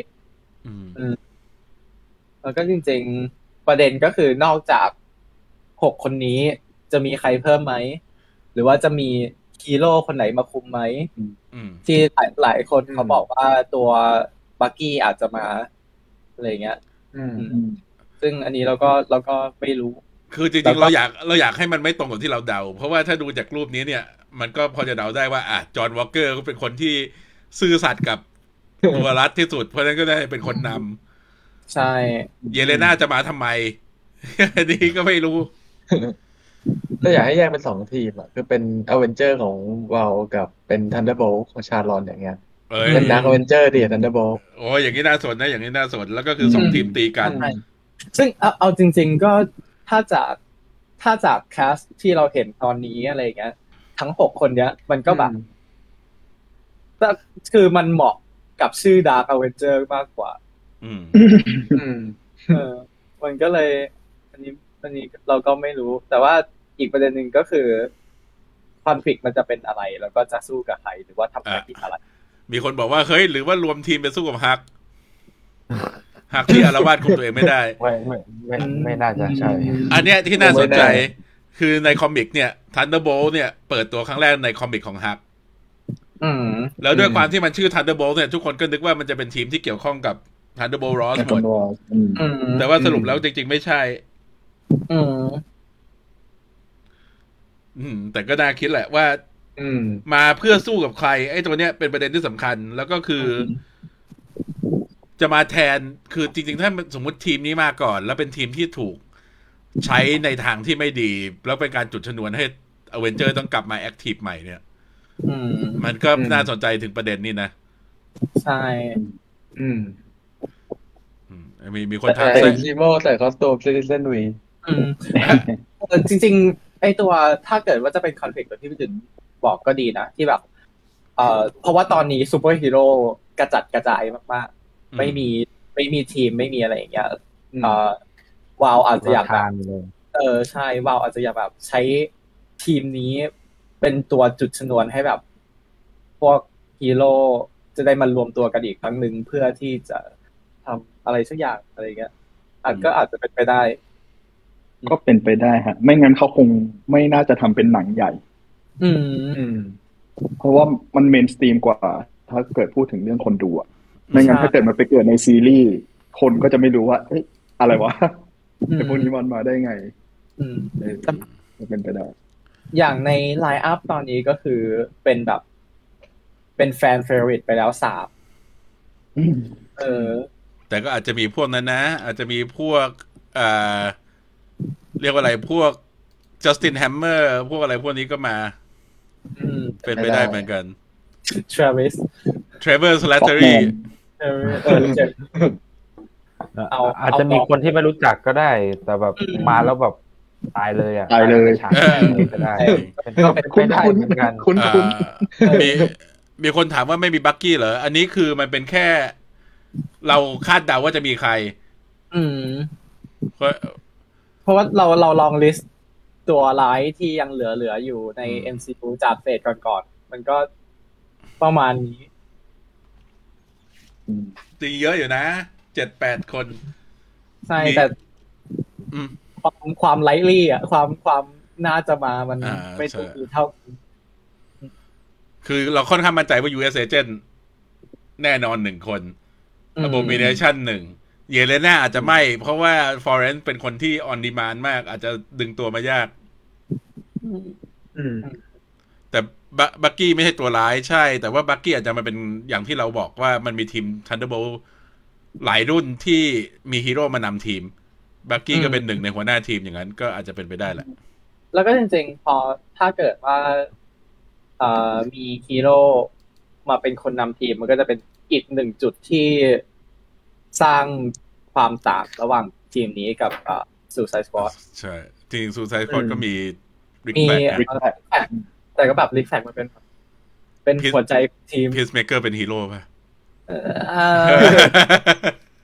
อืมแล้วก็จริง ๆ ประเด็นก็คือนอกจากหกคนนี้จะมีใครเพิ่มไหม หรือว่าจะมีฮีโร่คนไหนมาคุมไหมอืมที่หลายหลายคนอืมเขาบอกว่าตัว บักกี้อาจจะมาอะไรเงี้ยอืมซึ่งอันนี้เราก็เราก็ไม่รู้ คือจแล้ริวงก็ๆเราอยากเราอยากให้มันไม่ตรงกับที่เราเดา เพราะว่าถ้าดูจากรูปนี้เนี่ย มันก็พอจะเดาได้ว่าอะจอห์นวอลเกอร์ก็เป็นคนที่ซื่อสัตย์กับตัวรัฐที่สุด เพราะฉะนั้นก็ได้เป็นคนนำใช่ เยเลนาจะมาทำไมอันนี้ก็ไม่รู้ก็อยากให้แยกเป็นสองทีมอะ คือเป็น Avenger ของ Val กับเป็น Thunderbolt ของ Sharon อย่างเงี้ย เอ้ยเป็น Dark Aven ger ตี Thun derboltโอ้ยอย่างนี้น่าสนนะอย่างนี้น่าสนแล้วก็คือสองทีมตีกันใช่ซึ่งเอาเอาจริง ๆก็ถ้าจากถ้าจาก cast ที่เราเห็นตอนนี้อะไรเงี้ยทั้งหกคนเนี้ย มันก็แบบแต่คือมันเหมาะกับชื่อ Dark Avenger มากกว่าอืมอืมเออมันก็เลย อันนี้อันนี้เราก็ไม่รู้ แต่ว่าอีกประเด็นหนึ่งก็คือคอนฟ lict มันจะเป็นอะไร แล้วก็จะสู้กับใครหรือว่าทำภารกิจอะไร มีคนบอกว่าเฮ้ยหรือว่ารวมทีมไปสู้กับ Hulk Hulk ที่อาละวาดคุมตัวเองไม่ได้ ไม่ไม่ไม่ไม่น่าจะใช่ อันเนี้ยที่น่าสนใจไม่แน่คือใน comic เนี่ย Thunderbolt เนี่ยเปิดตัวครั้งแรกใน comic ของฮักอืมแล้วด้วยความที่มันชื่อทันเดอร์โบลเนี่ยทุกคนก็นึกว่ามันจะเป็นทีมที่เกี่ยวข้องกับทันเดอร์โบลรอสหมดอืมแต่ว่าสรุปแล้วจริง ๆ ไม่ใช่อืมอืมแต่ก็น่าคิดแหละว่าอืม มาเพื่อสู้กับใคร ไอ้ตัวเนี้ยเป็นประเด็นที่สำคัญ แล้วก็คืออจะมาแทนคือจริงๆ ถ้าสมมติทีมนี้มาก่อน แล้วเป็นทีมที่ถูกใช้ในทางที่ไม่ดี แล้วเป็นการจุดชนวนให้ Avenger ต้องกลับมา active ใหม่เนี่ยอืมมันก็อืมน่าสนใจถึงประเด็นนี้นะ ใช่ อืมอืมมีมีคนถามใส่ใส่ Ze mo ใส่ costume Citize n V อืมเออจริง ๆ ไอตัวถ้าเกิดว่าจะเป็นคอนฟ lict แบบที่พี่จุน บอกก็ดีนะที่แบบเอ่อเพราะว่าตอนนี้ซูเปอร์ฮีโร่กระจัดกระจายมากๆ ไม่มีไม่มีทีมไม่มีอะไรอย่างเงี้ยเอ่อวาวอาจจะอยากแบบทานเลยเออใช่วาวอาจจะอยากแบบ ใช้ทีมนี้เป็นตัวจุดชนวนให้แบบ พวกฮีโร่จะได้มารวมตัวกันอีกครั้งหนึ่งเพื่อที่จะทำอะไรสักอย่างอะไรเงี้ยอาจก็อาจจะเป็นไปได้ ก็เป็นไปได้ฮะ ไม่งั้นเขาคงไม่น่าจะทำเป็นหนังใหญ่ อืมอืมเพราะว่ามันเมนสตรีมกว่า ถ้าเกิดพูดถึงเรื่องคนดูอะไม่งั้นใช่ถ้าเกิดมันไปเกิดในซีรีส์คนก็จะไม่รู้ว่าเอ้ยอะไรวะอืมไอ้พวกนี้มันมาได้ไง อืมเออก็เป็นไปได้ อย่างใน line up ตอนนี้ก็คือเป็นแบบ เป็นแฟนเฟร r ริตไปแล้วสามเออ แต่ก็อาจจะมีพวกนั้นนะ อาจจะมีพวกเอ่อเรียกว่าอะไรพวก Justin Hammer พวกอะไรพวกนี้ก็มาอืม เป็นไปได้เหมือนกัน Travis Trevor Slatteryเออเออเจ็บเอาอาจจะมีคนที่ไม่รู้จักก็ได้ แต่แบบอืมมาแล้วแบบตายเลยอะตายเลยฉากเลยก็ได้เป็นก็เป็นไปได้เหมือนกันคุณอ่าคุณมีมีคนถามว่าไม่มี Bucky เหรอ อันนี้คือมันเป็นแค่ เราคาดเดาว่าจะมีใคร อืมเพราะเพราะว่าเราเราลอง list ตัวร้ายที่ยังเหลือเหลืออยู่ในอืม MCU จากเฟสก่อนๆมันก็ประมาณนี้ตีเยอะอยู่นะเจ็ดแปดคน ใช่มีแต่อืมความความไลลี่อะ ความความน่าจะมามันอ่าไม่ใช่ถูกเท่า คือเราค่อนข้างมั่นใจว่า US Agent แน่นอนหนึ่งคนอืม Abomination หนึ่งYelena อาจจะไม่ เพราะว่า Florence เป็นคนที่ on demand มาก อาจจะดึงตัวมายากอืม แต่ Bucky ไม่ใช่ตัวร้ายใช่ แต่ว่า Bucky อาจจะมาเป็นอย่างที่เราบอกว่ามันมีทีม Thunderbolt หลายรุ่นที่มีฮีโร่มานำทีม Bucky ก็เป็นหนึ่งในหัวหน้าทีมอย่างนั้น ก็อาจจะเป็นไปได้แหละ แล้วก็จริงๆ พอถ้าเกิดว่าเอ่อมีฮีโร่มาเป็นคนนำทีมมันก็จะเป็นอีกหนึ่งจุดที่สร้างความต่างระหว่างทีมนี้กับเอ่อซูไซสควอตใช่ จริงซูไซคอนก็มีริกมีแบก Rick Flag แต่ก็แบบลิกแฟกมันเป็นแบบเป็น Peace- หัวใจทีมพีซเมเกอร์เป็นฮีโร่ป่ะเอ่อ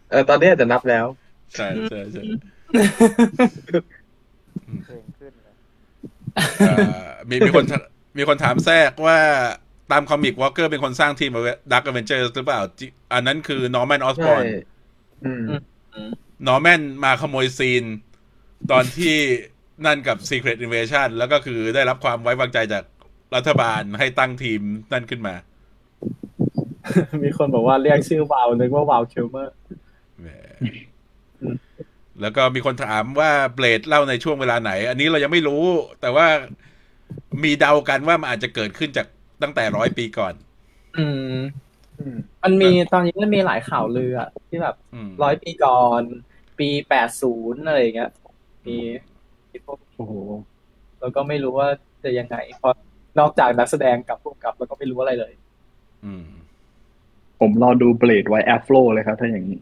เออตอนนี้อาจจะนับแล้ว ใช่ใช่ใช่เพลงขึ้นเลยเอ่อมีมีคนมีคนถามแทรกว่าตาม comic Walker เป็นคนสร้างทีม Dark Avenger หรือเปล่าจิอันนั้นคือ Norman Osborn ใช่ร์นอืม Norman มาขโมยซีน ตอนที่ นั่นกับ Secret Invasion แล้วก็คือได้รับความไว้วางใจจากรัฐบาลให้ตั้งทีมนั่นขึ้นมา มีคนบอกว่าเรียกชื่อ Val นึกว่า Val Kilmer แหมแล้วก็มีคนถามว่าเบลดเล่าในช่วงเวลาไหน อันนี้เรายังไม่รู้ แต่ว่ามีเดากันว่ามันอาจจะเกิดขึ้นจากตั้งแต่ร้อยปีก่อน อืมอืมมันมีตอนนี้มันมีหลายข่าวลืออะที่แบบอืมร้อยปีก่อน ปีแปดศูนย์อะไรอย่างเงี้ยมี มีพวกโอ้โหแล้วก็ไม่รู้ว่าจะยังไงเพราะนอกจากนักแสดงกับผู้กำกับ แล้วก็ไม่รู้อะไรเลย อืม ผมรอดู Blade ไว้ Afro เลยครับ ถ้าอย่างนี้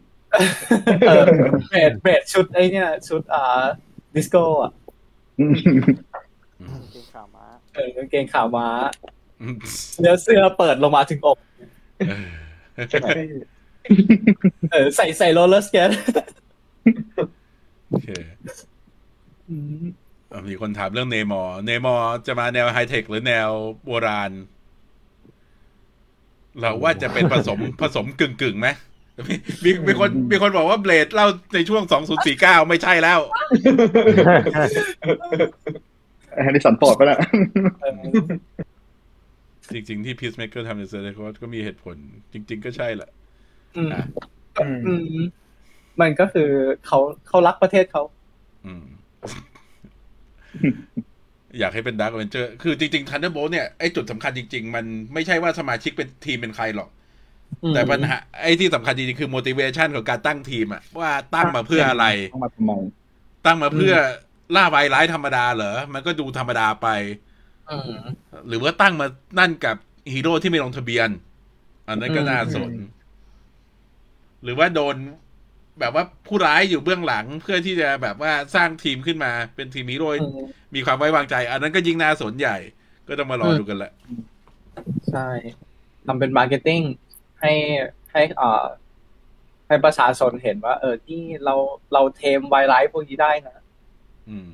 เออ Blade Blade ชุดไอ้เนี่ย ชุดอ่าดิสโก้อะกางเกงขาม้าเออกางเกงขาม้าอืมเนื้อเสื้อเปิดลงมาถึงอกเออเออใส่ใส่ roller skateโอเคอะ มีคนถามเรื่อง Namor Namor จะมาแนวไฮเทคหรือแนวโบราณ เราว่าจะเป็นผสมผสมกึ่งกึ่งๆไหมมีมีมีคนมีคนบอกว่า Blade เล่าในช่วง2049ไม่ใช่แล้ว Harrison Ford ไปแล้วจริง ๆ ที่ Peacemaker ทำในเซอร์เก็ก็มีเหตุผล จริง ๆ ก็ใช่แหละอืมอะอืมอืมมันก็คือเขาเขารักประเทศเขา อืม อยากให้เป็นดาร์ v เวนเจอร์ คือจริงๆ Thunderbolt เนี่ย ไอ้จุดสำคัญจริง ๆ มันไม่ใช่ว่าสมาชิกเป็นทีมเป็นใครหรอก แต่ปัญหาไอ้ที่สำคัญจริงๆ คือ motivation ของการตั้งทีมอะว่าตั้งมาเพื่ออะไรต้องมาทำไมตั้งมาเพื่อล่าวายร้ายธรรมดาเหรอ มันก็ดูธรรมดาไปอืมหรือว่าตั้งมานั่นกับฮีโร่ที่ไม่ลงทะเบียน อันนั้นก็อืมน่าสน หรือว่าโดน แบบว่าผู้ร้ายอยู่เบื้องหลังเพื่อที่จะแบบว่าสร้างทีมขึ้นมาเป็นทีมฮีโร่อืมมีความไว้วางใจ อันนั้นก็ยิ่งน่าสนใหญ่ ก็ต้องมารอดูกันแหละ ใช่ทำเป็น marketing ให้ให้เอ่อให้ประชาชนเห็นว่า เออที่เราเราเทมไวรัสพวกนี้ได้นะอืม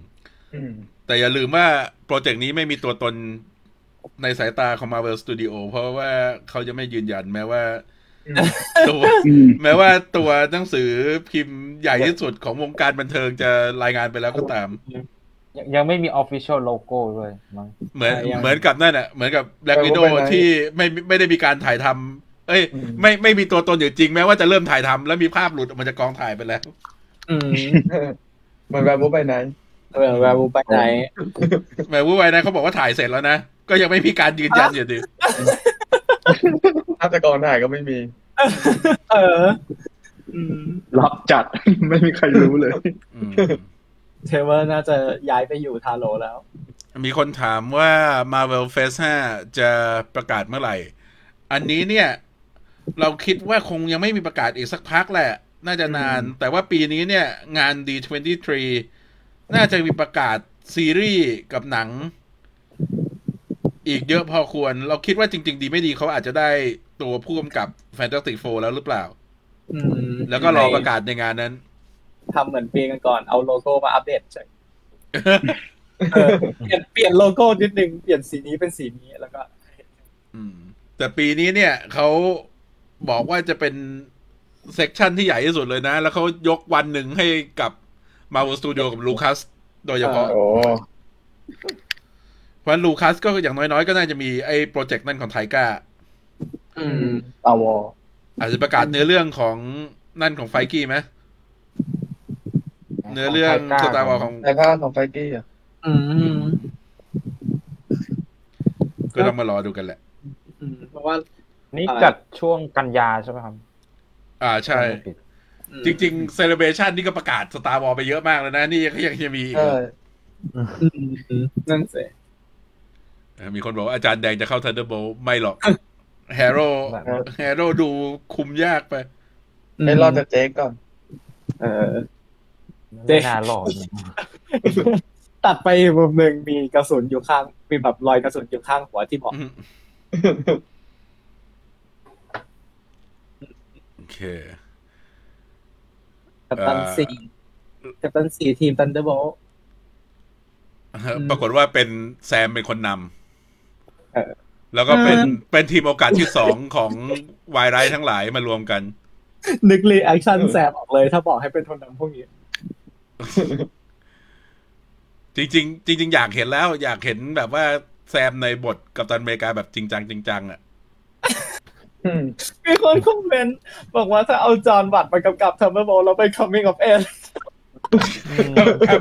อืม แต่อย่าลืมว่าโปรเจกต์นี้ไม่มีตัวตนในสายตาของ Marvel Studio เพราะว่าเขาจะไม่ยืนยันแม้ว่าอืม ตัวอืมแม้ว่าตัวหนังสือพิมพ์ใหญ่ที่สุดของวงการบันเทิงจะรายงานไปแล้วก็ตาม ยังยังไม่มี official logo ด้วยมั้งเหมือนใช่ยังเหมือนกับนั่นอะเหมือนกับแบล็กไปวิดโอไปไหนที่ไม่ไม่ได้มีการถ่ายทำเอ้ยอืมไม่ไม่มีตัวตนอยู่จริงแม้ว่าจะเริ่มถ่ายทำแล้วมีภาพหลุดออกมาจากกองถ่ายไปแล้วอืมเหมือนแบบบุ๊ไปไหนเออแวร์บูไปไหนแม้ว่าไว้นะเขาบอกว่าถ่ายเสร็จแล้วนะก็ยังไม่มีการยืนยันอยู่ดี ภาพจากกองถ่ายก็ไม่มี เอออืมรับจัดไม่มีใครรู้เลยอืมเทเวอร์น่าจะย้ายไปอยู่ทาโร่แล้ว มีคนถามว่า Marvel Phase 5จะประกาศเมื่อไหร่ อันนี้เนี่ย เราคิดว่าคงยังไม่มีประกาศอีกสักพักแหละ น่าจะนาน แต่ว่าปีนี้เนี่ย งาน D23 น่าจะมีประกาศซีรีส์กับหนัง อีกเยอะพอควร เราคิดว่าจริง ๆ ดีไม่ดีเขาอาจจะได้ตัวผู้กำกับ Fantastic Four แล้วหรือเปล่าอืมแล้วก็รอประกาศในงานนั้นทำเหมือนปีกันก่อนเอาโลโก้มาอัปเดตใช่เออเปลี่ยนเปลี่ยนโลโก้นิดนึง เปลี่ยนสีนี้เป็นสีนี้แล้วก็อืมแต่ปีนี้เนี่ยเขาบอกว่าจะเป็น section ที่ใหญ่ที่สุดเลยนะ แล้วเขายกวันหนึ่งให้กับ Marvel Studio กับ Lucasโดยเฉพาะโอ้ เพราะลูคัสก็อย่างน้อยๆ ก็น่าจะมีไอ้โปรเจกต์นั่นของไทก้าอืมตาวออาจจะประกาศเนื้อเรื่องของนั่นของไฟกี้ไหมเนื้อเรื่องสตาร์วอลของแต่ก็ของไฟกี้อะอืมก็ต้องมารอดูกันแหละอืมเพราะว่า นี่อ่าจัดช่วงกันยาใช่ไหมครับ อ่าใช่อืมจริงๆเซเลบ a ชันนี่ก็ประกาศ Star Wars ไปเยอะมากแล้วนะ นี่ยังยังจะมีอีกเอเหรอออืมอืมนั่นสิเออ มีคนบอกว่าอาจารย์แดงจะเข้า Thunderbolt ไม่หรอก Harrow แบบ Harrow ดูคุมยากไปให้รอดจากเจ๊ก่อน เออไม่น่ารอดตัดไปอีกมุมหนึ่งมีกระสุนอยู่ข้าง มีแบบรอยกระสุนอยู่ข้างหัวที่บอกอืมโอเคกัปตันเอ่อซีกัปตันซีทีม Thunderbolt ปรากฏว่าเป็นแซมเป็นคนนเออ แล้วก็เป็นเออเป็นทีมโอกาสที่สองของวายร้ายทั้งหลายมารวมกัน นึก reaction แซมออกเลยถ้าบอกให้เป็นคนนำพวกนี้ จริง ๆ จริง ๆ อยากเห็นแล้ว อยากเห็นแบบว่าแซมในบทกัปตันอเมริกาแบบจริงจังจริงจังอะอืมมีคนคอมเมนต์บอกว่าถ้าเอาจอห์นวัตมากำกับ Thunderbolt แล้วเป็น Coming of Age ครับ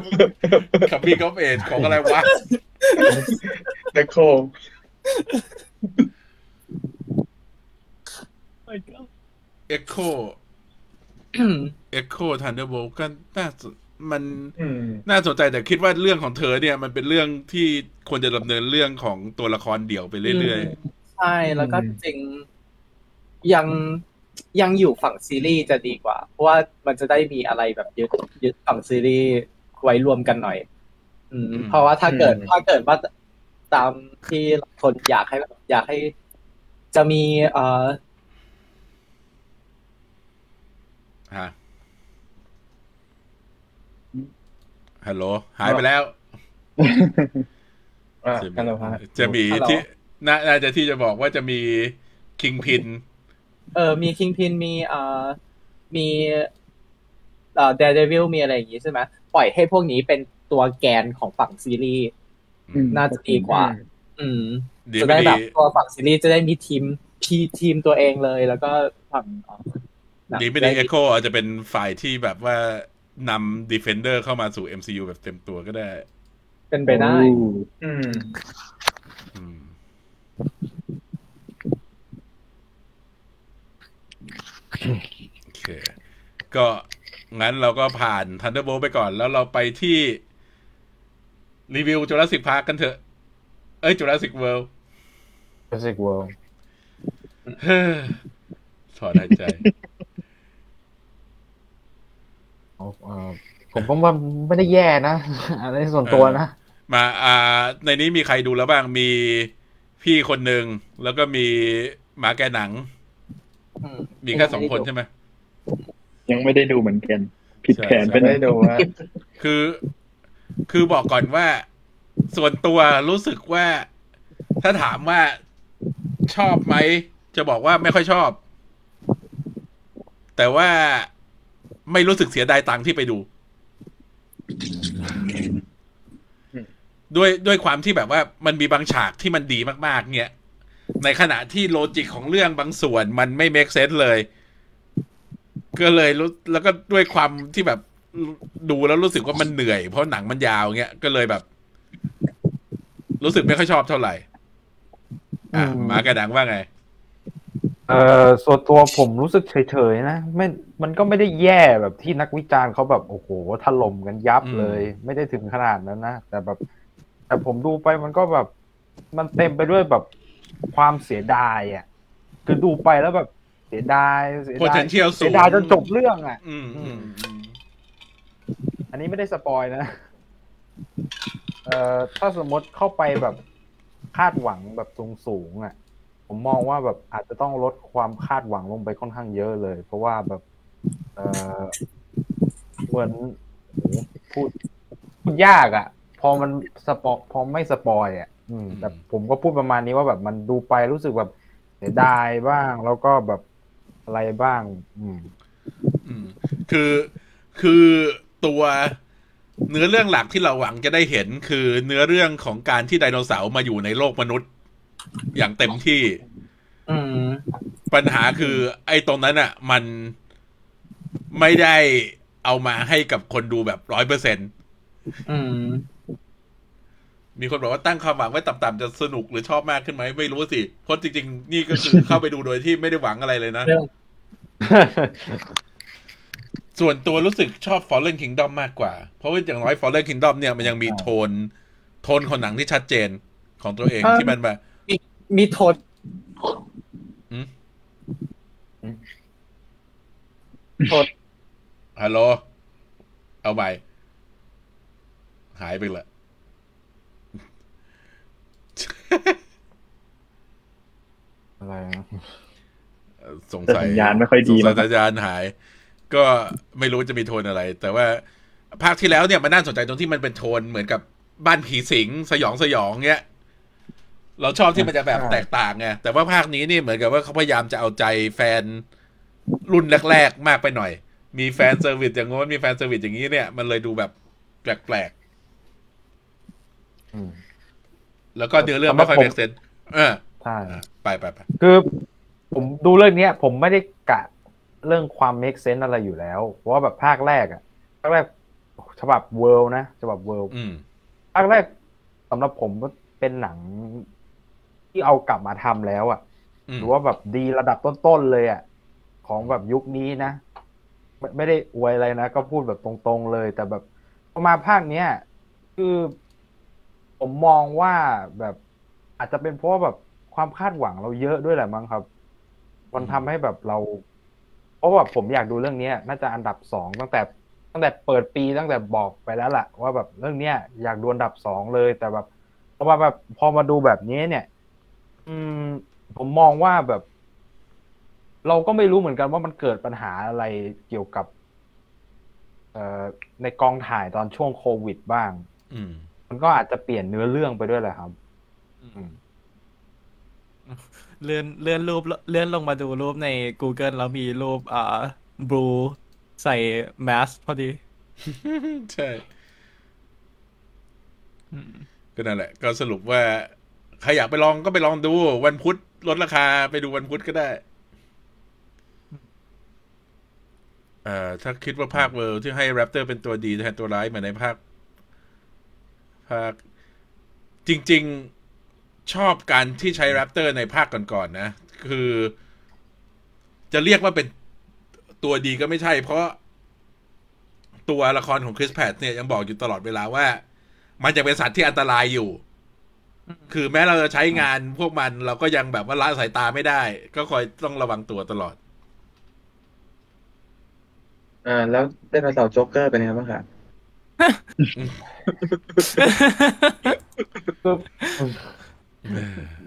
ครับพี่กอฟเอจของอะไรวะแบคโค เอ็กโคเอ็กโคทันเดอร์โบก็น่าสนมันอืมน่าสนใจแต่คิดว่าเรื่องของเธอเนี่ย มันเป็นเรื่องที่ควรจะดำเนินเรื่องของตัวละครเดี่ยวไปเรื่อยใช่ แล้วก็อืมจริงยังยังอยู่ฝั่งซีรีส์จะดีกว่า เพราะว่ามันจะได้มีอะไรแบบยึดยึดฝั่งซีรีส์ไว้รวมกันหน่อย อืม เพราะว่าถ้าเกิดถ้าเกิดว่า ตามที่คนอยากให้อยากให้จะมีเอ่อๆฮะฮัลโหลหายไปแล้วอ่าจะมีฮัลโหลฮะจะมีที่น่าน่าจะที่จะบอกว่าจะมีคิงพิน เออ มีคิงพิน มีเอ่อมีเอ่อเดดวิลมีอะไรอย่างงี้ใช่ไหมปล่อยให้พวกนี้เป็นตัวแกนของฝั่งซีรีส์อืม น่าจะดีกว่า อืมดีจะไม่ได้ดีแบบตัวฝั่งซีรีส์จะได้มีทีมพีทีมตัวเองเลยแล้วก็ฝั่งเอ่อหนังดีไม่ดีเอ็กโคอาจจะเป็นฝ่ายที่แบบว่านำ Defender เข้ามาสู่ MCU แบบเต็มตัวก็ได้ เป็นไปได้ อืมอืมโอเค ก็งั้นเราก็ผ่าน Thunderbolt ไปก่อนแล้วเราไปที่ รีวิว Jurassic Park กันเถอะ เอ้ย Jurassic World Jurassic World เฮ้อถอนหายใจเอ่อผมก็ว่าไม่ได้แย่นะอะไรส่วนตัวนะ มาอ่า ในนี้มีใครดูแล้วบ้างมีพี่คนหนึ่งแล้วก็มีหมาแกหนังอืมมีแค่สองคนใช่ไหมยังไม่ได้ดูเหมือนกัน ผิดแผนใช่ไปไม่หน่ได้อยดูฮะคือ คือบอกก่อนว่า ส่วนตัวรู้สึกว่า ถ้าถามว่าชอบไหม จะบอกว่าไม่ค่อยชอบ แต่ว่าไม่รู้สึกเสียดายตังค์ที่ไปดู ด้วยด้วยความที่แบบว่ามันมีบางฉากที่มันดีมากๆ เนี่ย ในขณะที่โลจิกของเรื่องบางส่วนมันไม่ make sense เลย ก็เลยรู้แล้วก็ด้วยความที่แบบ ดูแล้วรู้สึกว่ามันเหนื่อย เพราะหนังมันยาวเงี้ยก็เลยแบบ รู้สึกไม่ค่อยชอบเท่าไหร่ อะอืมมากระดังว่าไง เอ่อส่วนตัวผมรู้สึกเฉยๆนะไม่มันก็ไม่ได้แย่แบบที่นักวิจารณ์เขาแบบโอ้โหถล่มกันยับเลย ไม่ได้ถึงขนาดนั้นนะแต่แบบ แต่ผมดูไปมันก็แบบ มันเต็มไปด้วยแบบความเสียดายอะคือดูไปแล้วแบบเสียดายเสียดาย potential สูงเสียดายจนจบเรื่องอะ อืม อันนี้ไม่ได้สปอยนะเอ่อถ้าสมมติเข้าไปแบบคาดหวังแบบสูงๆอะ ผมมองว่าแบบอาจจะต้องลดความคาดหวังลงไปค่อนข้างเยอะเลย เพราะว่าแบบ เอ่อเหมือนพูดพูดยากอะ พอมันสปอพอไม่สปอยอะอืมแต่ผมก็พูดประมาณนี้ว่าแบบมันดูไปรู้สึกแบบเสียดายบ้าง แล้วก็แบบอะไรบ้าง อืม อืม คือคือ ตัวเนื้อเรื่องหลักที่เราหวังจะได้เห็นคือเนื้อเรื่องของการที่ไดโนเสาร์มาอยู่ในโลกมนุษย์ อย่างเต็มที่อืมปัญหาคือ ไอ้ตรงนั้นอะ มันไม่ได้เอามาให้กับคนดูแบบร้อยเปอร์เซ็นอืมมีคนบอกว่าตั้งความหวังไว้ต่ำๆจะสนุกหรือชอบมากขึ้นไหมไม่รู้สิเพราะจริง ๆ นี่ก็คือเข้าไปดูโดยที่ไม่ได้หวังอะไรเลยนะเรื่อง ส่วนตัวรู้สึกชอบ Fallen Kingdom มากกว่า เพราะว่าอย่างน้อย Fallen Kingdom เนี่ยมันยังมีโทน โทนของหนังที่ชัดเจนของตัวเองอ่าที่มันแบบมีมีโทนหืมโทนฮัลโหล เอาใหม่หายไปละอะไรนะเอ่อสงแต่สัยสัญญาณไม่ค่อยดีสงสัยนะสัญญาณหาย ก็ไม่รู้จะมีโทนอะไร แต่ว่าภาคที่แล้วเนี่ยมันน่าสนใจตรงที่มันเป็นโทนเหมือนกับบ้านผีสิงสยองสยองเงี้ยเราชอบที่มันจะแบบแตกต่างไงแต่ว่าภาคนี้นี่เหมือนกับว่าเขาพยายามจะเอาใจแฟนรุ่นแรกๆมากไปหน่อย มี fan service อย่างโน้นมี fan service อย่างนี้เนี่ย มันเลยดูแบบแปลกอืมๆแล้วก็เนื้อเรื่องไม่ค่อยสำหรับเมผม make sense เออใช่ไปไปไปคือผมดูเรื่องเนี้ย ผมไม่ได้กะ เรื่องความ make sense อะไรอยู่แล้ว เพราะว่าแบบภาคแรกอะภาคแรกฉบับ World นะฉบับ World อืมภาคแรกสำหรับผมก็เป็นหนังที่เอากลับมาทำแล้วอะอืมหรือว่าแบบดีระดับต้นๆเลยอะของแบบยุคนี้นะไม่ไม่ได้อวยอะไรนะ ก็พูดแบบตรงๆเลย แต่แบบพอมาภาคเนี้ย คือผมมองว่าแบบอาจจะเป็นเพราะว่าแบบความคาดหวังเราเยอะด้วยแหละมั้งครับ มันทำให้แบบเรา เพราะว่าผมอยากดูเรื่องเนี้ยน่าจะอันดับสองตั้งแต่ตั้งแต่เปิดปีตั้งแต่บอกไปแล้วล่ะ ว่าแบบเรื่องเนี้ยอยากดูอันดับสองเลย แต่แบบพอมาแบบพอมาดูแบบนี้เนี่ย อืม ผมมองว่าแบบ เราก็ไม่รู้เหมือนกันว่ามันเกิดปัญหาอะไรเกี่ยวกับ เอ่อในกองถ่ายตอนช่วงโควิดบ้าง อืม มันก็อาจจะเปลี่ยนเนื้อเรื่องไปด้วยแหละครับ อืม เลื่อนเลื่อนรูปเลื่อนลงมาดูรูปใน Google แล้วมีรูปอ่าบลูใส่แมสพอดี ใช่ก็นั่นแหละ ก็สรุปว่า ใครอยากไปลองก็ไปลองดูวันพุธลดราคาไปดูวันพุธก็ได้เอ่อถ้าคิดว่าภาค World ที่ให้ raptor เป็นตัวดีแทนตัวร้ายเหมือนในภาค ภาค จริง ๆ ชอบการที่ใช้ raptor ในภาคก่อนๆนะ คือ จะเรียกว่าเป็นตัวดีก็ไม่ใช่ เพราะตัวละครของคริสแพทเนี่ยยังบอกอยู่ตลอดเวลาว่า มันจะเป็นสัตว์ที่อันตรายอยู่ คือแม้เราจะใช้งานพวกมันเราก็ยังแบบว่าละสายตาไม่ได้ ก็คอยต้องระวังตัวตลอด อ่า แล้วไดโนเสาร์โจ๊กเกอร์เป็นไงบ้างคะคือ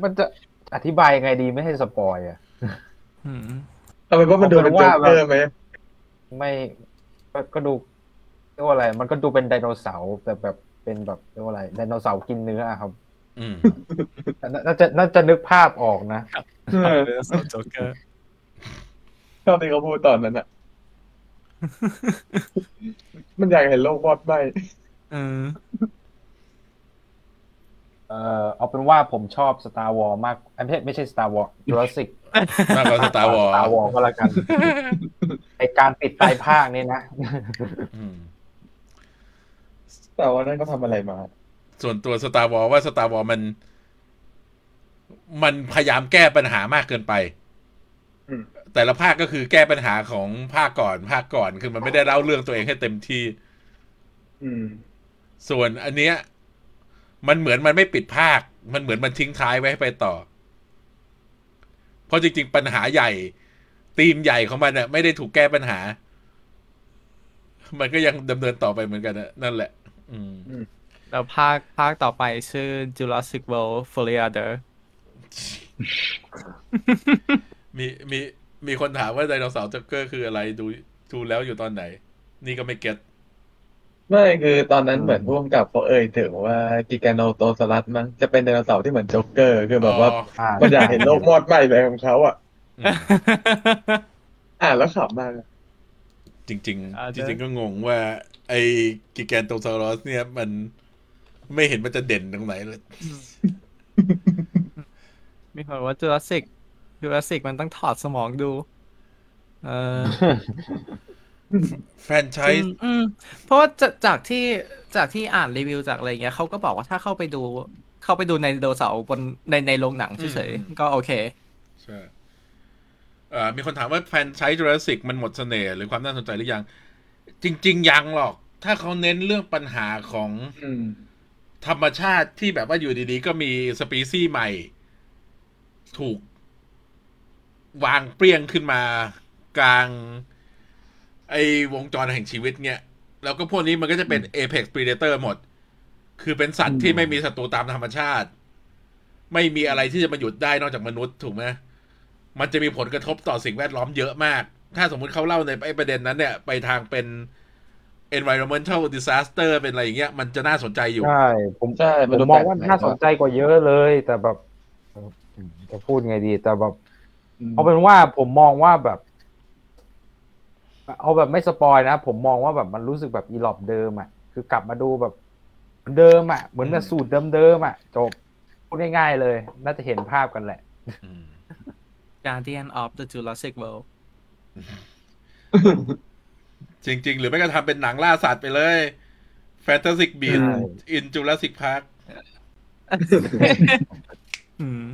มันจะอธิบายยังไงดีไม่ให้ spoil อะอืมเอาเป็นว่ามันดูเป็นโจ๊กเกอร์ไหมไม่ก็ก็ดูเรียกว่าอะไร มันก็ดูเป็นไดโนเสาร์แต่แบบเป็นแบบเรียกว่าอะไรไดโนเสาร์กินเนื้ออะครับอืมน่าน่าจะน่าจะนึกภาพออกนะเออเป็นสโจ๊กเกอร์ชอบที่เขาพูดตอนนั้นอะ มันอยากเห็นโลกวอดไหมเออ เอ่อเอาเป็นว่าผมชอบ Star Wars มากเอ้ยไม่ใช่ไม่ใช่ Star Wars Jurassic มากกว่าสตาร์วอร์ Star Wars ก็แล้วกันไอการปิดปลายภาคนี่นะแต่ว่านั่นก็ทำอะไรมา ส่วนตัว Star Wars ว่า Star Wars มัน มันพยายามแก้ปัญหามากเกินไปอืมแต่ละภาคก็คือแก้ปัญหาของภาคก่อนภาคก่อนคือมันไม่ได้เล่าเรื่องตัวเองให้เต็มที่อืมส่วนอันเนี้ย มันเหมือนมันไม่ปิดภาค มันเหมือนมันทิ้งท้ายไว้ให้ไปต่อ เพราะจริง ๆ ปัญหาใหญ่ธีมใหญ่ของมันน่ะไม่ได้ถูกแก้ปัญหา มันก็ยังดำเนินต่อไปเหมือนกันนะนั่นแหละ อืมแล้วภาคภาคต่อไปชื่อ Jurassic World Further มีมีมีคนถามว่าไดโนเสาร์จ็อกเกอร์คืออะไรดูดูแล้วอยู่ตอนไหน นี่ก็ไม่ get ไม่คือตอนนั้นเหมือนพ่วงกับเขาเอ่ยถึงว่า Giganotosaurus มั้งจะเป็นไดโนเสาร์ที่เหมือนโจ๊กเกอร์คือแบบว่าอ่า มันอยากเห็นโลกวอดไหมอะไรของเขาอะอ่านแล้วขำมาก จริงๆ อาจจะจริง ๆ ก็งงว่า ไอ้ Giganotosaurus เนี่ยมันไม่เห็นมันจะเด่นตรงไหนเลย มีคนบอกว่า Jurassic Jurassic มันต้องถอดสมองดู เออ แฟรนไชส์อืมเพราะว่าจากจากที่จากที่อ่านรีวิวจากอะไรเงี้ยเขาก็บอกว่าถ้าเข้าไปดู เข้าไปดูในไดโนเสาร์บนในในโรงหนังเฉยๆก็โอเคใช่เอ่อมีคนถามว่าแฟรนไชส์จูราสสิกมันหมดเสน่ห์หรือความน่าสนใจหรือยัง จริง ๆ ยังหรอก ถ้าเขาเน้นเรื่องปัญหาของอืมธรรมชาติที่แบบว่าอยู่ดีๆ ก็มีสปีซี่ใหม่ ถูก วางเปรี้ยงขึ้นมากลาง ไอ้วงจรแห่งชีวิตเนี่ยแล้วก็พวกนี้มันก็จะเป็น Apex Predator หมด คือเป็นสัตว์ที่ไม่มีศัตรูตามธรรมชาติ ไม่มีอะไรที่จะมาหยุดได้นอกจากมนุษย์ถูกไหมมันจะมีผลกระทบต่อสิ่งแวดล้อมเยอะมาก ถ้าสมมุติเขาเล่าในไอ้ประเด็นนั้นเนี่ยไปทางเป็น environmental disaster เป็นอะไรอย่างเงี้ยมันจะน่าสนใจอยู่ ใช่ ผมใช่ผมันมดูมองแปลกว่าใหม่น่าสนใจกว่าเยอะเลย แต่แบบเอ่อจะพูดไงดี แต่แบบอืมเอาเป็นว่าผมมองว่าแบบ เอาแบบไม่สปอยนะผมมองว่าแบบมันรู้สึกแบบอีหลอบเดิมอะคือกลับมาดูแบบเหมือนเดิมอะเหมือนแบบสูตรเดิมๆอะจบพูดง่ายๆเลย น่าจะเห็นภาพกันแหละอืม Guardian of the Jurassic World จริง ๆ หรือไม่ก็ทำเป็นหนังล่าสัตว์ไปเลย Fantastic Beasts ใช่ in Jurassic Park อืม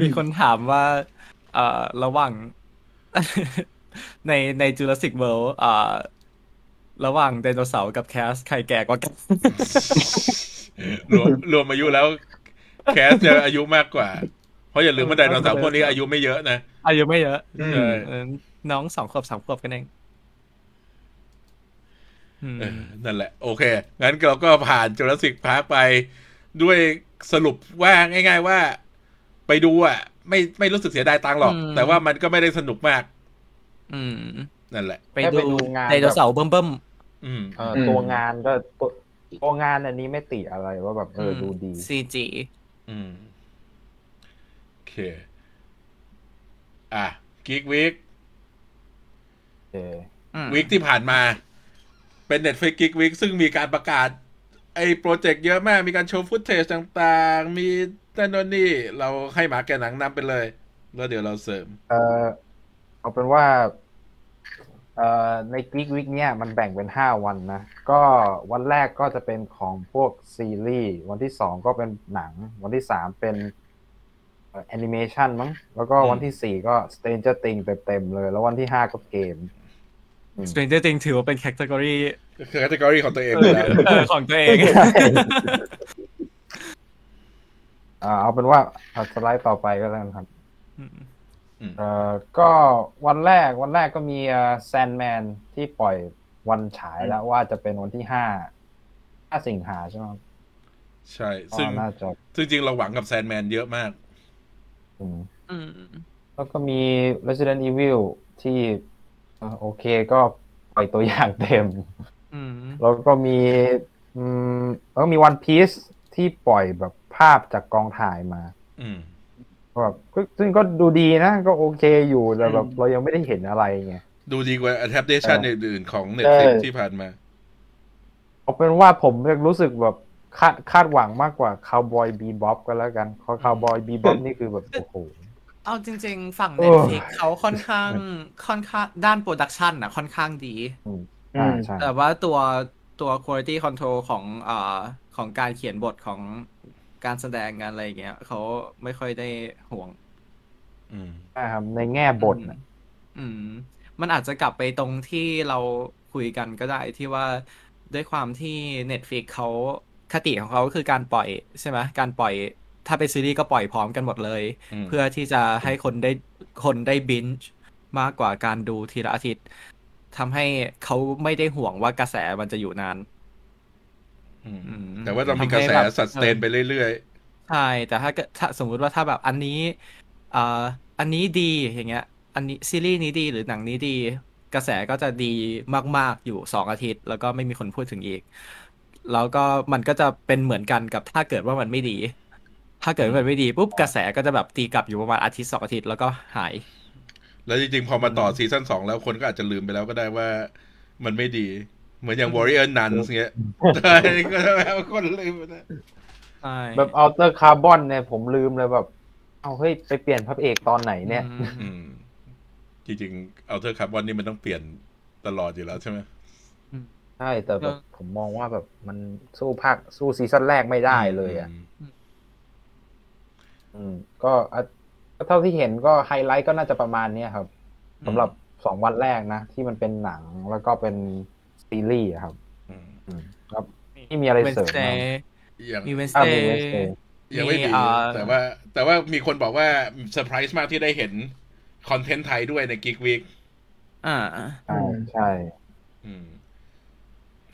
มีคนถามว่า เอ่อ ระหว่าง ในใน Jurassic World เอ่อระหว่างไดโนเสาร์กับแคส ใครแก่กว่ากัน รวมรวมอายุแล้ว แคสจะอายุมากกว่า เพราะอย่าลืมว่าไดโนเสาร์พวกนี้อายุไม่เยอะนะ อายุไม่เยอะอืมใช่เออน้องสองขวบสามขวบกันเองอืมเออนั่นแหละ โอเค งั้นเราก็ผ่าน Jurassic Park ไปด้วยสรุปว่าง่าย ๆ ว่า ไปดูอะ ไม่ไม่รู้สึกเสียดายตังค์หรอก แต่ว่ามันก็ไม่ได้สนุกมาก อืมนั่นแหละ ไปแค่ไปดูดูงานไดโนเสาร์เบิ่มเบิ่มอืมเอ่ออตัวงานก็ตัวตัวงานอันนี้ไม่ติอะไรว่าแบบเออดูดีซีจีอืมโอเค อะ Geek Week เออ week ที่ผ่านมา เป็น Netflix Geek Week ซึ่งมีการประกาศ ไอ้โปรเจกต์เยอะมาก มีการโชว์ footage ต่าง ๆ มี นั่นโน่นนี่เราให้หมาแกะหนังนำไปเลย แล้วเดี๋ยวเราเสริม เออเอาเป็นว่าเอ่อในก e กวิกเนี่ยมันแบ่งเป็นห้าวันนะ ก็วันแรกก็จะเป็นของพวกซีรีส์ วันที่สองก็เป็นหนัง วันที่สามเป็นแอนิเมชันมั้ง แล้วก็อืมวันที่สี่ก็ Stranger Things เต็มๆเลย แล้ววันที่ห้าก็เกมสเตรนเจอร์ติงถือว่าเป็น category คือ c a t e g o r y ของตัวเองไปแล้วของตัวเอง อ่าเอาเป็นว่าถัดสไลด์ต่อไปก็แล้วกันครับอืมเอ่อก็วันแรกวันแรกก็มีแซนแมนที่ปล่อยวันฉายแล้วว่าจะเป็นวันที่ห้าห้าสิงหาใช่ไหมครับใช่ ซึ่งอ๋อน่าจะซึ่งจริงเราหวังกับแซนแมนเยอะมากอืมอืมแล้วก็มี Resident Evil ที่เอ่อโอเคก็ปล่อยตัวอย่างเต็มอืมแล้วก็มีอืมแล้วก็มี One Piece ที่ปล่อยแบบ ภาพจากกองถ่ายมา อืมแบบก็ซึ่งก็ดูดีนะ ก็โอเคอยู่แต่แบบเรายังไม่ได้เห็นอะไรไงดูดีกว่า adaptation เอออื่นๆของ Netflix ใช่ที่ผ่านมาเอาเป็นว่าผมยังรู้สึกแบบคาดคาดหวังมากกว่า Cowboy Bebop ก็แล้วกันเพราะ Cowboy Bebop นี่คือแบบโอ้โหเอาจริง ๆ ฝั่งโอ้ Netflix เขาค่อนข้างค่อนข้างด้าน production อะ ค่อนข้างดีอ่าใช่แต่ว่าตัวตัว quality control ของอ่าของการเขียนบทของ การแสดงงานอะไรอย่างเงี้ยเขาไม่ค่อยได้ห่วง อืมใช่ครับในแง่บทน่ะอืม มันอาจจะกลับไปตรงที่เราคุยกันก็ได้ที่ว่าด้วยความที่ Netflix เขาคติของเขาก็คือการปล่อยใช่ไหมการปล่อยถ้าเป็นซีรีส์ก็ปล่อยพร้อมกันหมดเลย อืม เพื่อที่จะให้คนได้คนได้บินช์มากกว่าการดูทีละอาทิตย์ทำให้เขาไม่ได้ห่วงว่ากระแสมันจะอยู่นานอืมอืม แต่ว่าเรามีกระแสทำให้แบบสัตเตนไปเรื่อยใช่ แต่ถ้าเกิดถ้าสมมุติว่าถ้าแบบอันนี้อ่าอันนี้ดีอย่างเงี้ย อันนี้ซีรีส์นี้ดีหรือหนังนี้ดี กระแสก็จะดีมากๆอยู่สองอาทิตย์ แล้วก็ไม่มีคนพูดถึงอีก แล้วก็มันก็จะเป็นเหมือนกันกับถ้าเกิดว่ามันไม่ดี ถ้าเกิดว่ามันไม่ดีปุ๊บกระแสก็จะแบบตีกลับอยู่ประมาณอาทิตย์สองอาทิตย์แล้วก็หายๆแล้วจริงๆ พอมาต่อซีซั่นสองแล้วคนก็อาจจะลืมไปแล้วก็ได้ว่ามันไม่ดี เหมือนอย่าง Warrior Nuns เงี้ยใช่ก็แล้วคนลืมไปนะใช่แบบ Altered Carbon เนี่ยผมลืมเลยแบบ เอาเฮ้ยไปเปลี่ยนพระเอกตอนไหนเนี่ยอืมอืมจริงๆ Altered Carbon นี่มันต้องเปลี่ยนตลอดอยู่แล้วใช่ไหมใช่แต่แบบผมมองว่าแบบมันสู้ภาคสู้ซีซั่นแรกไม่ได้เลยอะมอืม ก็อะเท่าที่เห็นก็ไฮไลท์ก็น่าจะประมาณเนี้ยครับสำหรับสองวันแรกนะ ที่มันเป็นหนังแล้วก็เป็น ซีรีส์อะครับอืมอืมครับที่มีอะไรเสริม Wednesday อย่างมีอ่ามี Wednesday Wednesday ยังไม่มีมีอ่าแต่ว่า แต่ว่ามีคนบอกว่าเซอร์ไพรส์มากที่ได้เห็นคอนเทนต์ไทยด้วยในกิกวีคอ่าใช่ใช่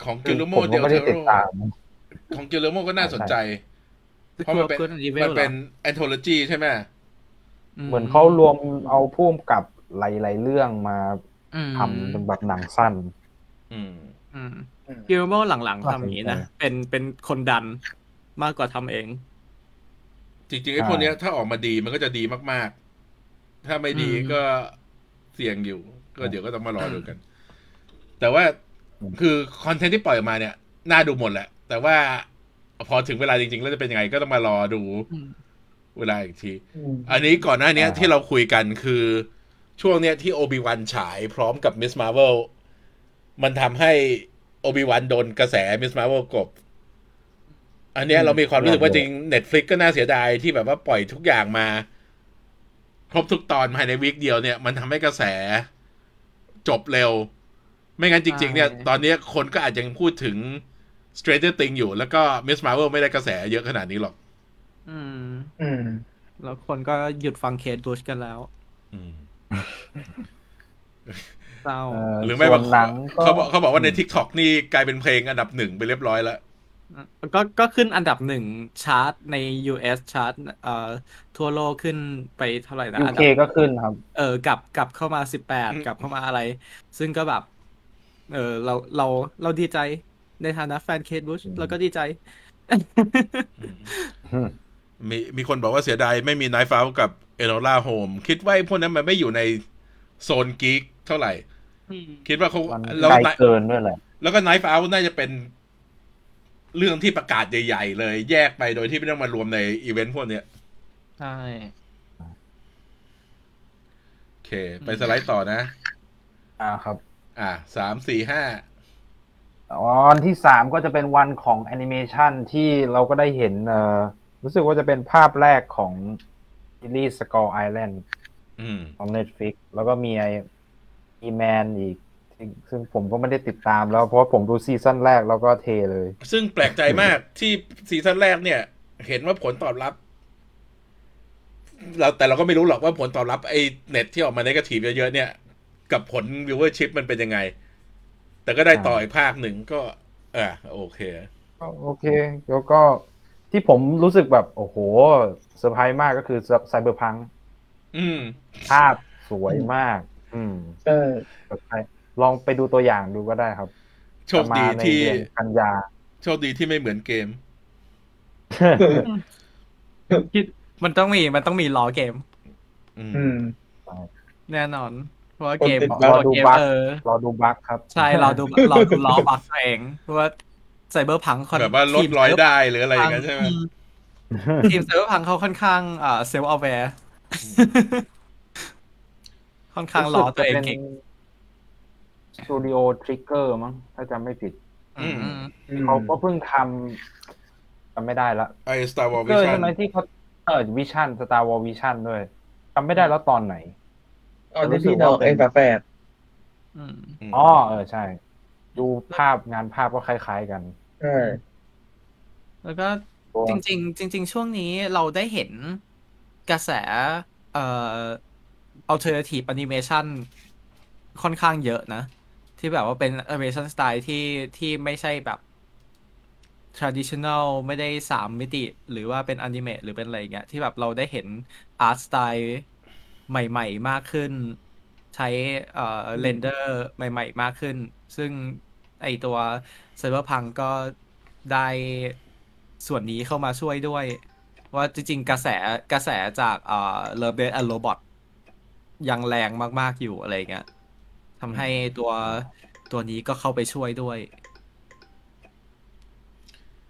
ของ Guillermo del Toro คือผมก็ไม่เทได้ติดตามของ Guillermo ก็น่าสนใจ เพราะมันเป็น Good and Evil มันเป็นหรอ anthology ใช่ไหมเหมือนเขารวมเอาผู้กำกับหลายๆเรื่องมาอืมทำเป็นแบบหนังสั้น อืมอืมอืม Guillermo หลังๆทำอย่างนี้นะน่าสนใจเป็นเป็นคนดันมากกว่าทำเอง จริงๆไอ้ใช่พวกเนี้ยถ้าออกมาดีมันก็จะดีมากๆ ถ้าไม่ดีอืมก็เสี่ยงอยู่ ก็เดี๋ยวก็ต้องมารอดูกัน แต่ว่าคือคอนเทนต์ที่ปล่อยออกมาเนี่ยน่าดูหมดแหละ แต่ว่าพอถึงเวลาจริงๆ แล้วจะเป็นยังไงก็ต้องมารอดูอืมเวลาอีกทีอืมอันนี้ก่อนหน้าเนี้ยอ่าที่เราคุยกันคือช่วงเนี้ยที่ Obi-Wan ฉายพร้อมกับ Ms. Marvel มันทำให้ Obi-Wan โดนกระแส Ms. Marvel กลบ อันเนี้ยเรามีความรู้สึกว่าจริง Netflix ก็น่าเสียดายที่แบบว่าปล่อยทุกอย่างมา ครบทุกตอนภายใน week เดียวเนี่ย มันทำให้กระแสจบเร็ว ไม่งั้นจริง ๆ เนี่ยใช่ตอนเนี้ยคนก็อาจจะยังพูดถึง Stranger Things อยู่ แล้วก็มิสมาร์เวลไม่ได้กระแสเยอะขนาดนี้หรอก อืม อืม แล้วคนก็หยุดฟังเคสบูชกันแล้ว อืม เศร้าเอ่อหรือไม่ส่วบานงหนังเขาบอกเขาบอกว่าใน t ิ k t o k นี่กลายเป็นเพลงอันดับหนึ่งไปเรียบร้อยแล้ว ก็ก็ขึ้นอันดับหนึ่งชาร์ตใน US ชาร์ตเอ่อทั่วโลกขึ้นไปเท่าไหร่นะยูอันเคดับก็ขึ้นครับ เออกลับกลับเข้ามาสิบแปดอืมกลับเข้ามาอะไร ซึ่งก็แบบ เออเราเราเราดีใจในฐานะแฟนเคสบูชเราก็ดีใจมีมีคนบอกว่าเสียดายไม่มี Knife Out กับ Enola Home คิดว่าไอ้พวกนั้นมันไม่อยู่ในโซนกิ๊ก เท่าไหร่ คิดว่าเขามันแล้วไกลเกินด้วยแหละแล้วก็ Knife Out น่าจะเป็นเรื่องที่ประกาศใหญ่ๆเลย แยกไปโดยที่ไม่ต้องมารวมในอีเวนต์พวกเนี้ยใช่โอเค ไปสไลด์ต่อนะ อ่าครับ อ่าสามสี่ห้าวันที่สามก็จะเป็นวันของแอนิเมชันที่เราก็ได้เห็นเอ่อรู้สึกว่าจะเป็นภาพแรกของซีรีส์ Skull Island อืมของ Netflix แล้วก็มีไอ้ He-Man อีกซึ่งซึ่งผมก็ไม่ได้ติดตามแล้วเพราะว่าผมดูซีซั่นแรกแล้วก็เทเลย ซึ่งแปลกใจมากที่ซีซั่นแรกเนี่ย เห็นว่าผลตอบรับเราแต่เราก็ไม่รู้หรอกว่าผลตอบรับไอ้เน็ตที่ออกมาในกระทืบเยอะๆเนี่ย กับผล viewership มันเป็นยังไง แต่ก็ได้ต่ออีกภาคหนึ่งก็อ่าโอเคก็โอเค แล้วก็ที่ผมรู้สึกแบบ โอ้โหเซอร์ไพรส์มากก็คือ Cyberpunk อืมภาพสวยมาก อืมใช่ใช่ลองไปดูตัวอย่างดูก็ได้ครับ โชคดีจะมาในที่เดือนกันยา โชคดีที่ไม่เหมือนเกมคิดมันต้องมีมันต้องมีล้อเกม อืมอืมแน่นอนเพราะว่าเกมคนติดเพราะว่าดูเกมบั๊กเออรอดูบั๊กครับ ใช่เราดูเราดูล้อบักตัวเองเพราะว่าไซเบอร์พังคอนแบบว่าลดร้อยได้หรืออะไรอย่างเงี้ยใช่ไหมทีมไซเบอร์พังเขาค่อนข้างอ่าเซลล์เอาแวร์ ค่อนข้างล้อตัวเองเก่งสตูดิโอ Trigger มั้งถ้าจำไม่ผิดอืมอืมเขาก็เพิ่งทำจำไม่ได้ละไอ้ Star Wars เกอร์ Vision ใช่ไหมที่เขาเออ Visions Star Wars Visions ด้วยจำไม่ได้แล้วตอนไหนอ๋อนี่พี่น้องเอ็นฝาแฝดอืมมอ๋อเออใช่ ดูภาพงานภาพก็คล้ายๆกันใช่แล้วก็ตัวจริง ๆ จริง ๆ ช่วงนี้เราได้เห็นกระแส เอ่อ alternative animation ค่อนข้างเยอะนะ ที่แบบว่าเป็น animation style ที่ที่ไม่ใช่แบบ traditional ไม่ได้สามมิติ หรือว่าเป็นอนิเมะหรือเป็นอะไรอย่างเงี้ย ที่แบบเราได้เห็น art style ใหม่ๆ มากขึ้น ใช้เอ่อเรนเดอร์ใหม่ๆ มากขึ้น ซึ่งไอตัว Cyberpunk ก็ได้ส่วนนี้เข้ามาช่วยด้วย ว่าจริงๆ กระแสกระแสจากเอ่อ Love Death and Robot ยังแรงมากๆอยู่อะไรเงี้ยทำให้ตัวตัวนี้ก็เข้าไปช่วยด้วย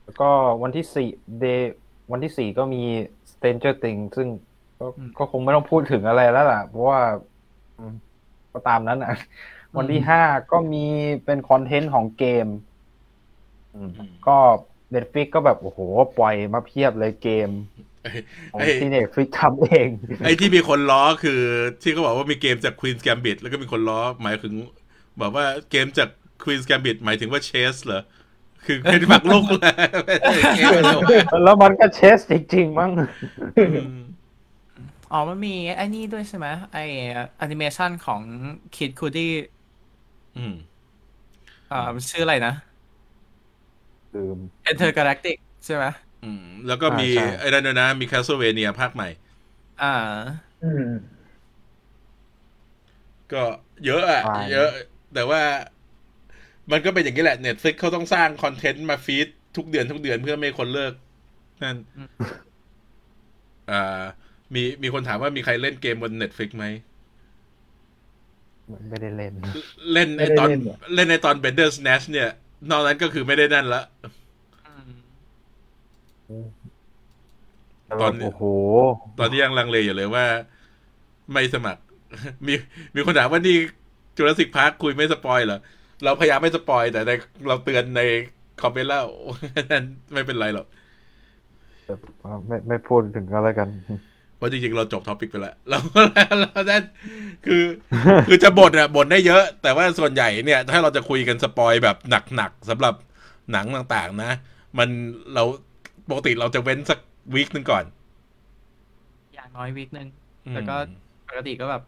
แล้วก็วันที่สี่เดวันที่สี่ก็มี Stranger Things ซึ่งก็อืมก็คงไม่ต้องพูดถึงอะไรแล้วล่ะ เพราะว่าอืมก็ตามนั้นอะ วันที่ห้าก็มีเป็นคอนเทนต์ของเกมอืมอืมก็ Netflix ก็แบบ โอ้โห ปล่อยมาเพียบเลยเกม ไอ้ของไอ้ที่ Netflix ทำเอง ไอ้ที่มีคนล้อคือ ที่เขาบอกว่ามีเกมจาก Queen's Gambit แล้วก็มีคนล้อหมายถึงบอกว่าเกมจาก Queen's Gambit หมายถึงว่า chess เหรอคือเป็นหมากรุกเลยไม่ใช่เกมเลยแล้วมันก็ chess จริงๆมั้งอืมอ๋อ มันมีไอ้นี่ด้วยใช่ไหมไอ้แอนิเมชันของ Kid Cudi อืมอ่ามันชื่ออะไรนะลืม Enter Galactic ใช่ไหมอืม แล้วก็มีอ่าใช่ไอ้นั่นด้วยนะ มี Castlevania ภาคใหม่ อ่าอืมก็เยอะอะใช่เยอะ แต่ว่ามันก็เป็นอย่างนี้แหละ Netflix เขาต้องสร้างคอนเทนต์มา feed ทุกเดือนทุกเดือนเพื่อไม่ให้คนเลิก นั่นอืมอ่ามีมีคนถามว่ามีใครเล่นเกมบน Netflix ไหมไม่ได้เล่น เล่นในตอนเล่นในตอน Bandersnatch เนี่ย นอกนั้นก็คือไม่ได้นั่นละอืมแต่ตแบอนนี้โอ้โห ตอนนี้ยังลังเลอยู่เลยว่า ไม่สมัคร มีมีคนถามว่านี่ Jurassic Park คุยไม่สปอยเหรอ เราพยายามไม่สปอยแต่ในเราเตือนในคอมเมนต์แล้วนั่นไม่เป็นไรหรอกไม่ไม่พูดถึงก็แล้วกันเพราะจริงๆ เราจบ topic ไปแล้วเราเราได้คือ คือจะบ่นอะบ่นได้เยอะ แต่ว่าส่วนใหญ่เนี่ย ถ้าเราจะคุยกัน spoil แบบหนักๆสำหรับหนังต่างๆ นะ มันเรา ปกติเราจะเว้นสัก week หนึ่งก่อน อย่างน้อย week หนึ่งอืมแล้วก็ปกติก็แบบ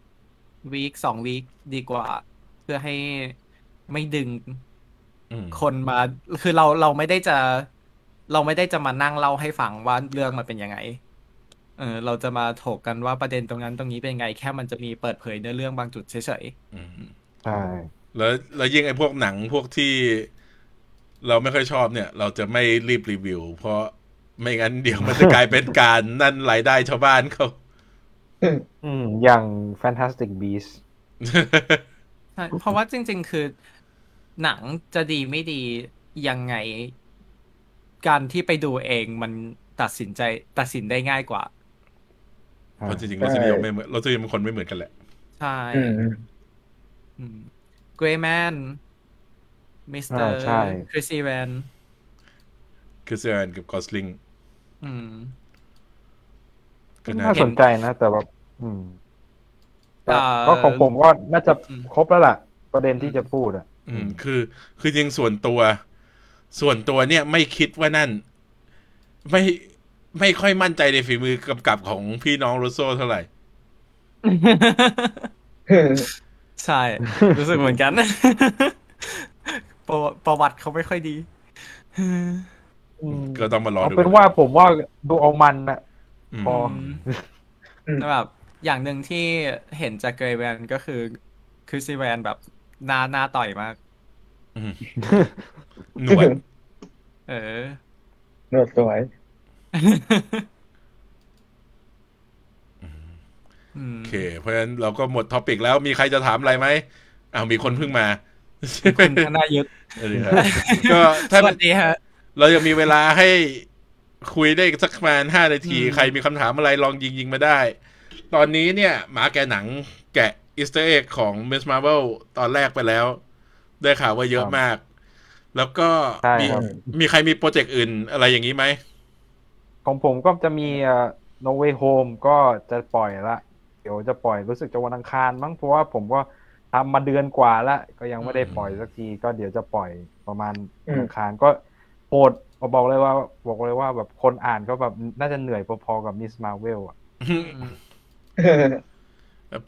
วีคสองวีคดีกว่า เพื่อให้ไม่ดึงอืมคนมา คือเราเราไม่ได้จะ เราไม่ได้จะมานั่งเล่าให้ฟังว่าเรื่องมันเป็นยังไง เออ เราจะมาถกกันว่าประเด็นตรงนั้นตรงนี้เป็นยังไง แค่มันจะมีเปิดเผยเนื้อเรื่องบางจุดเฉยอืมใช่แล้วแล้วยิ่งไอ้พวกหนังพวกที่เราไม่ค่อยชอบเนี่ย เราจะไม่รีบรีวิว เพราะ ไม่งั้นเดี๋ยวมันจะกลายเป็นการนั่นรายได้ชาวบ้านเขาอืมอย่าง Fantastic Beasts ๆใช่เพราะว่าจริง ๆ คือ หนังจะดีไม่ดียังไง การที่ไปดูเองมันตัดสินใจ ตัดสินได้ง่ายกว่าเพราะจริงๆรสนิยมไม่เหมือนรสนิยมคนไม่เหมือนกันแหละ ใช่อืม Gray Man มิสเตอร์อ่าใช่ Chris Evansคือเซอร์นกับ Gosling อืมก็น่าน่าสนใจนะ แต่แบบอืมแต่อ่าก็ของผมก็น่าจะอืมครบแล้วล่ะ ประเด็นที่จะพูดอะ อืม คือ คือจริงส่วนตัว ส่วนตัวเนี่ยไม่คิดว่านั่น ไม่ไม่ค่อยมั่นใจในฝีมือกำกับของพี่น้องโรโซเท่าไหร่ ใช่ รู้สึกเหมือนกัน ประวประวัติเขาไม่ค่อยดี ก็ต้องมารอเอาดูเป็นว่าผมว่าดูเอามันนะอืมพออืมแต่แบบอย่างหนึ่งที่เห็นจาก Gray Man ก็คือ Chris Evans แบบหน้าหน้าต่อยมากอืมหนวดเออหนวดสวยอืมโอเค เพราะฉะนั้นเราก็หมด topic แล้วมีใครจะถามอะไรไหมอ้าวมีคนเพิ่งมาคุณธนายุทธเออครับก็ถ้าสวัสดีฮะ เรายังมีเวลาให้คุยได้อีกสักประมาณห้านาทีอืมใครมีคำถามอะไรลองยิงยิงมาได้ ตอนนี้เนี่ย หมาแกะหนังแกะ Easter egg ของ Miss Marvel ตอนแรกไปแล้ว ได้ข่าวว่าเยอะมาก แล้วก็ใช่มีครับมีใครมีโปรเจกต์อื่นอะไรอย่างนี้ไหม ของผมก็จะมีเอ่อ No Way Home ก็จะปล่อยละ เดี๋ยวจะปล่อยรู้สึกจะวันอังคารมั้งเพราะว่าผมก็ทำมาเดือนกว่าละก็ยังไม่ได้ปล่อยสักที ก็เดี๋ยวจะปล่อยประมาณอืมวันอังคารก็โหดบอกเลยว่าบอกเลยว่าแบบคนอ่านก็แบบน่าจะเหนื่อยพอๆกับมิสมาเวลอะ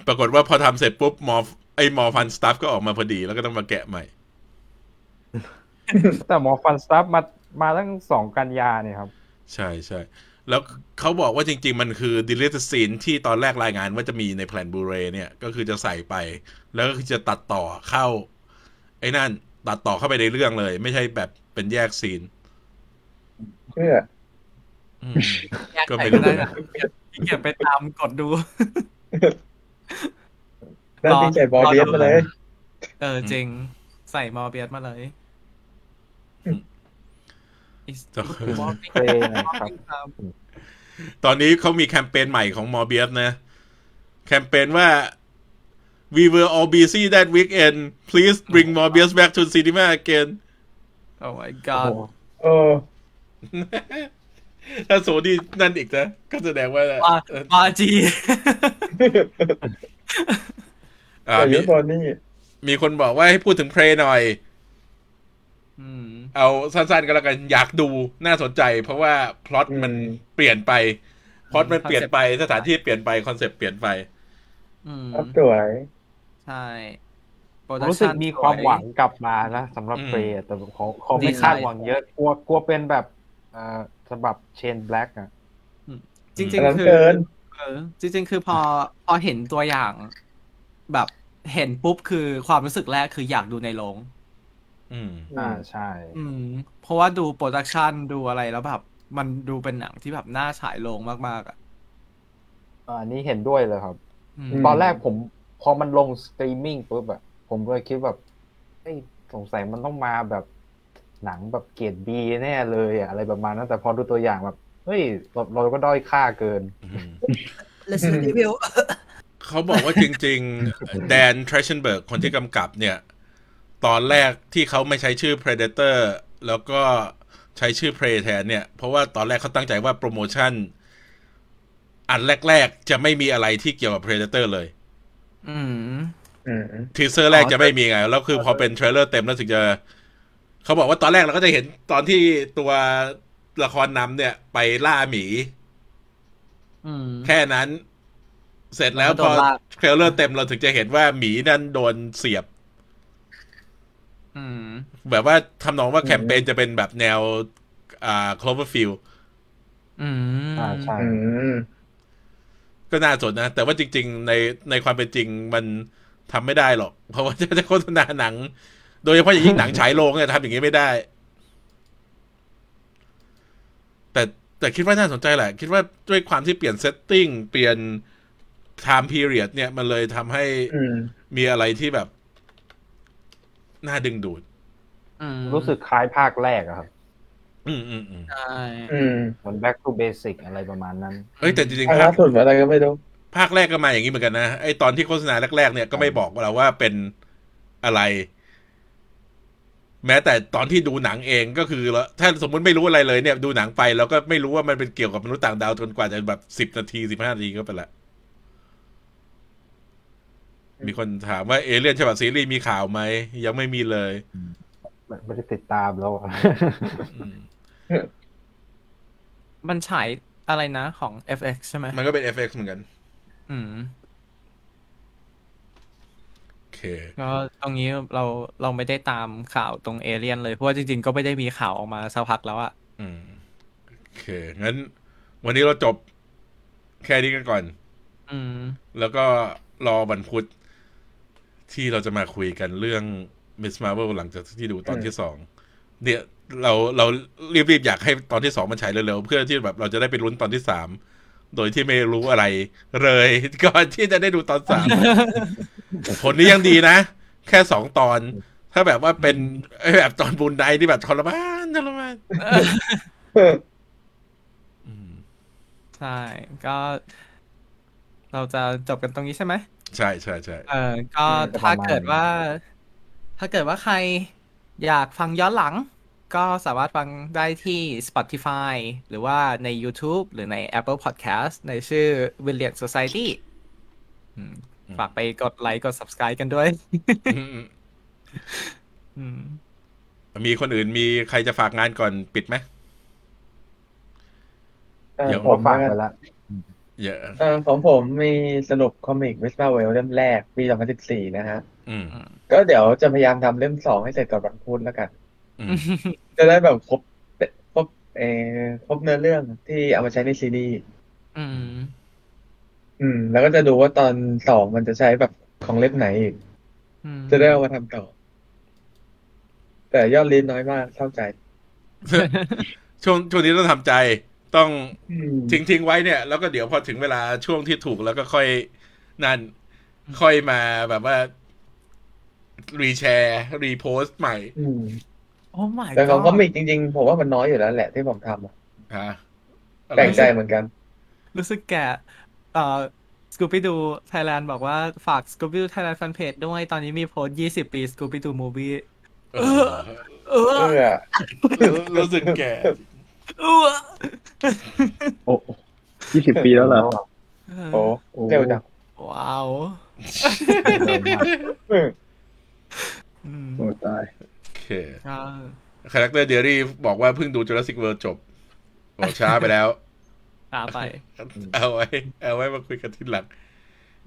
ปรากฏว่าพอทำเสร็จปุ๊บมอไอมอฟันสตัฟก็ออกมาพอดีแล้วก็ต้องมาแกะใหม่ แต่หมอฟันสตัฟมามาตั้งสองกันยาเนี่ยครับ ใช่ใช่แล้วเขาบอกว่าจริง ๆ มันคือ delete scene ที่ตอนแรกรายงานว่าจะมีในแพลนบูเรเนี่ย ก็คือจะใส่ไป แล้วก็คือจะตัดต่อเข้า ไอ้นั่น ตัดต่อเข้าไปในเรื่องเลย ไม่ใช่แบบเป็นแยกซีน เพื่ออืมแยกก็ไหนไม่ก็รู้ได้นะขี้เกียจไปตามกดดูนั่นที่ใส่บอลเบียสมาเลย เออจริง ใส่มอเบียสมาเลย Is- ต้อง Morning เพลงนะครับ Morning Time ตอนนี้เขามีแคมเปญใหม่ของมอเบียสนะ แคมเปญว่า we were all busy that weekend please bring Morbius back to cinema again oh my โอ้ god โหเออ ถ้าโซนี่นั่นอีกนะก็แสดงว่ามาเออมาจีอ่าแต่มียุทธบนี่มีคนบอกว่าให้พูดถึงเพลหน่อยอืมเอาสั้นๆก็แล้วกันอยากดูน่าสนใจ เพราะว่าพล็อตมันเปลี่ยนไปพล็อตมันเปลี่ยนไปสถานที่เปลี่ยนไปคอนเซปต์เปลี่ยนไปอืมครับสวยใช่ผมรู้สึกมีความหวังกลับมานะสำหรับอืม Prey แต่ขอขอไม่ดีไซน์คาดหวังเยอะกลัวกลัวเป็นแบบเอ่อฉบับ Shane Black อะจริงอันนั้นๆคือเกินเออจริง ๆ คือพอพอเห็นตัวอย่าง แบบเห็นปุ๊บคือความรู้สึกแรกคืออยากดูในโรงอืมอ่าใช่ อืม เพราะว่าดู production ดูอะไรแล้วแบบ มันดูเป็นหนังที่แบบน่าฉายโรงมากๆอะอันนี้เห็นด้วยเลยครับอืมมตอนแรกผมพอมันลงสตรีมมิ่งปุ๊บอะผมก็เลยคิดแบบเอ้ยสงสัยมันต้องมาแบบ หนังแบบเกรดบีแน่เลยอะอะไรประมาณนั้นแต่พอดูตัวอย่างแบบเฮ้ยเราเราก็ด้อยค่าเกิน Resident Evil เขาบอกว่าจริง ๆ Dan Trachtenberg คนที่กำกับเนี่ย ตอนแรกที่เขาไม่ใช้ชื่อ Predator แล้วก็ใช้ชื่อ Prey แทนเนี่ย เพราะว่าตอนแรกเขาตั้งใจว่าโปรโมชั่น อันแรก ๆ จะไม่มีอะไรที่เกี่ยวกับ Predator เลยอืมอืม teaser แรกจะไม่มีไง แล้วคือพอเป็น trailer เต็มแล้วถึงจะ เขาบอกว่าตอนแรกเราก็จะเห็นตอนที่ตัวละครนำเนี่ย ไปล่าหมีอืมแค่นั้น เสร็จแล้วแล้วก็พโดอนลากเทรลเลอร์เต็มเราถึงจะเห็นว่าหมีนั้นโดนเสียบอืมแบบว่าทำนองว่าแคมเปญจะเป็นแบบแนว อ่า Cloverfield อืมอ่าใช่อืมก็น่าสนนะ แต่ว่าจริง ๆ ในในความเป็นจริงมันทำไม่ได้หรอก เพราะว่าจะจะโฆษณาหนัง โดยเฉพาะอย่างยิ่งหนังฉายโรงเนี่ยทำอย่างนี้ไม่ได้ แต่แต่คิดว่าน่าสนใจแหละ คิดว่าด้วยความที่เปลี่ยนเซตติ้งเปลี่ยน time period เนี่ย มันเลยทำให้อืมมีอะไรที่แบบ น่าดึงดูดอืมรู้สึกคล้ายภาคแรกอะครับ อืมอืมอืมใช่อืมเหมือน back to basic อะไรประมาณนั้นเอ้ยแต่จริงภาคๆภาล่าคสุดอะไรก็ไม่รู้ภาคแรกก็มาอย่างนี้เหมือนกันนะไอตอนที่โฆษณาแรกๆเนี่ยก็ไม่บอกเราว่าเป็นอะไร แม้แต่ตอนที่ดูหนังเองก็คือแล้วถ้าสมมุติไม่รู้อะไรเลยเนี่ยดูหนังไปแล้วก็ไม่รู้ว่ามันเป็นเกี่ยวกับมนุษย์ต่างดาวจนกว่าจะแบบสิบนาทีสิบห้านาทีก็ไปละ มีคนถามว่าเอเลี่ยนฉบับซีรีส์มีข่าวไหม ยังไม่มีเลย ไม่ได้ติดตามแล้วอะอืมมันฉายอะไรนะของ FX ใช่ไหมมันก็เป็น FX เหมือนกัน อืม โอเคก็ตรงนี้เราเราไม่ได้ตามข่าวตรงเอเลียนเลย เพราะว่าจริงๆ ก็ไม่ได้มีข่าวออกมาสักพักแล้วอะอืมโอเค งั้น วันนี้เราจบแค่นี้กันก่อน อืม แล้วก็รอวันพุธที่เราจะมาคุยกันเรื่อง Miss Marvel หลังจากที่ดูตอนที่สองเนี่ยเราเรารีบๆ อยากให้ตอนที่สองมันฉายเร็วๆ เพื่อที่แบบเราจะได้ไปลุ้นตอนที่สาม โดยที่ไม่รู้อะไร เลยก่อนที่จะได้ดูตอนสามผลนี้ยังดีนะ แค่สองตอน ถ้าแบบว่าเป็นไอ้แบบตอนบุญไดที่แบบทรมานทรมานอืมใช่ก็เราจะจบกันตรงนี้ใช่ไหมใช่ใช่ใช่เออก็อืมถ้าประมาณเกิดว่า ถ้าเกิดว่าใครอยากฟังย้อนหลัง ก็สามารถฟังได้ที่ Spotify หรือว่าใน YouTube หรือใน Apple Podcast ในชื่อ William Society อืมฝากไปกดไลค์กด Subscribe กันด้วยอืมอืมมีคนอื่นมีใครจะฝากงานก่อนปิดไหมเออเดี๋ยวผมฝากว่าไปละเยอะเออของผมมีสรุปคอมิกวิสมาเวลเล่มแรกปี 2014 นะฮะอืมก็เดี๋ยวจะพยายามทำเล่มสองให้เสร็จก่อนวันพุธแล้วกันอืม จะได้แบบครบครบเออครบเนื้อเรื่องที่เอามาใช้ในซีรีส์อืม อืม แล้วก็จะดูว่าตอนสองมันจะใช้แบบของเล่มไหนอีกอืมจะได้เอามาทำต่อ แต่ยอดลิ้นน้อยมากเข้าใจ ช่วงช่วงนี้ต้องทำใจ ต้องอืมทิ้งทิ้งไว้เนี่ย แล้วก็เดี๋ยวพอถึงเวลาช่วงที่ถูกแล้วก็ค่อยนั่น ค่อยมาแบบว่า รีแชร์ รีโพสต์ใหม่อืม โอ้ my แต่ของ god คอมิกจริงๆ ผมว่ามันน้อยอยู่แล้วแหละที่ผมทำอะฮะแปลกใจเหมือนกัน รู้สึกแก่เอ่อ Scooby Doo Thailand บอกว่าฝาก Scooby Doo Thailand Fan Page ด้วยตอนนี้มีโพสต์20ปี Scooby Doo Movie เออเออเพื่อรู้สึกแก่เออโอ้ยี่สิบปีแล้วเหรอโอ้เร็วจังว้าวอืมอืมโอ้ตายโอ เคอ่า Character Diary บอกว่าเพิ่งดู Jurassic World จบโอ้ช้าไปแล้วตามไป เอาไว้ เอาไว้มาคุยกันทีหลัง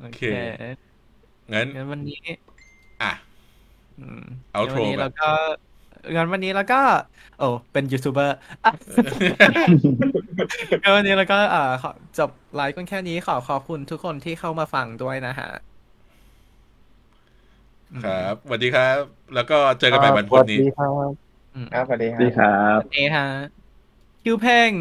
โอเคโอเคงั้นงั้นวันนี้ อะอืม Outro งั้นวันนี้ไปเราก็งั้นวันนี้เราก็ โอ้เป็นยูทูบเบอร์อะงั้นวันนี้เราก็อ่าขอจบไลฟ์กันแค่นี้ขอขอบคุณทุกคนที่เข้ามาฟังด้วยนะฮะ ครับสวัสดีครับ แล้วก็เจอกันใหม่วันพุธนี้สวัสดีครับอืมครับสวัสดีคดีรับครับโอเคฮะคิวเพ่ง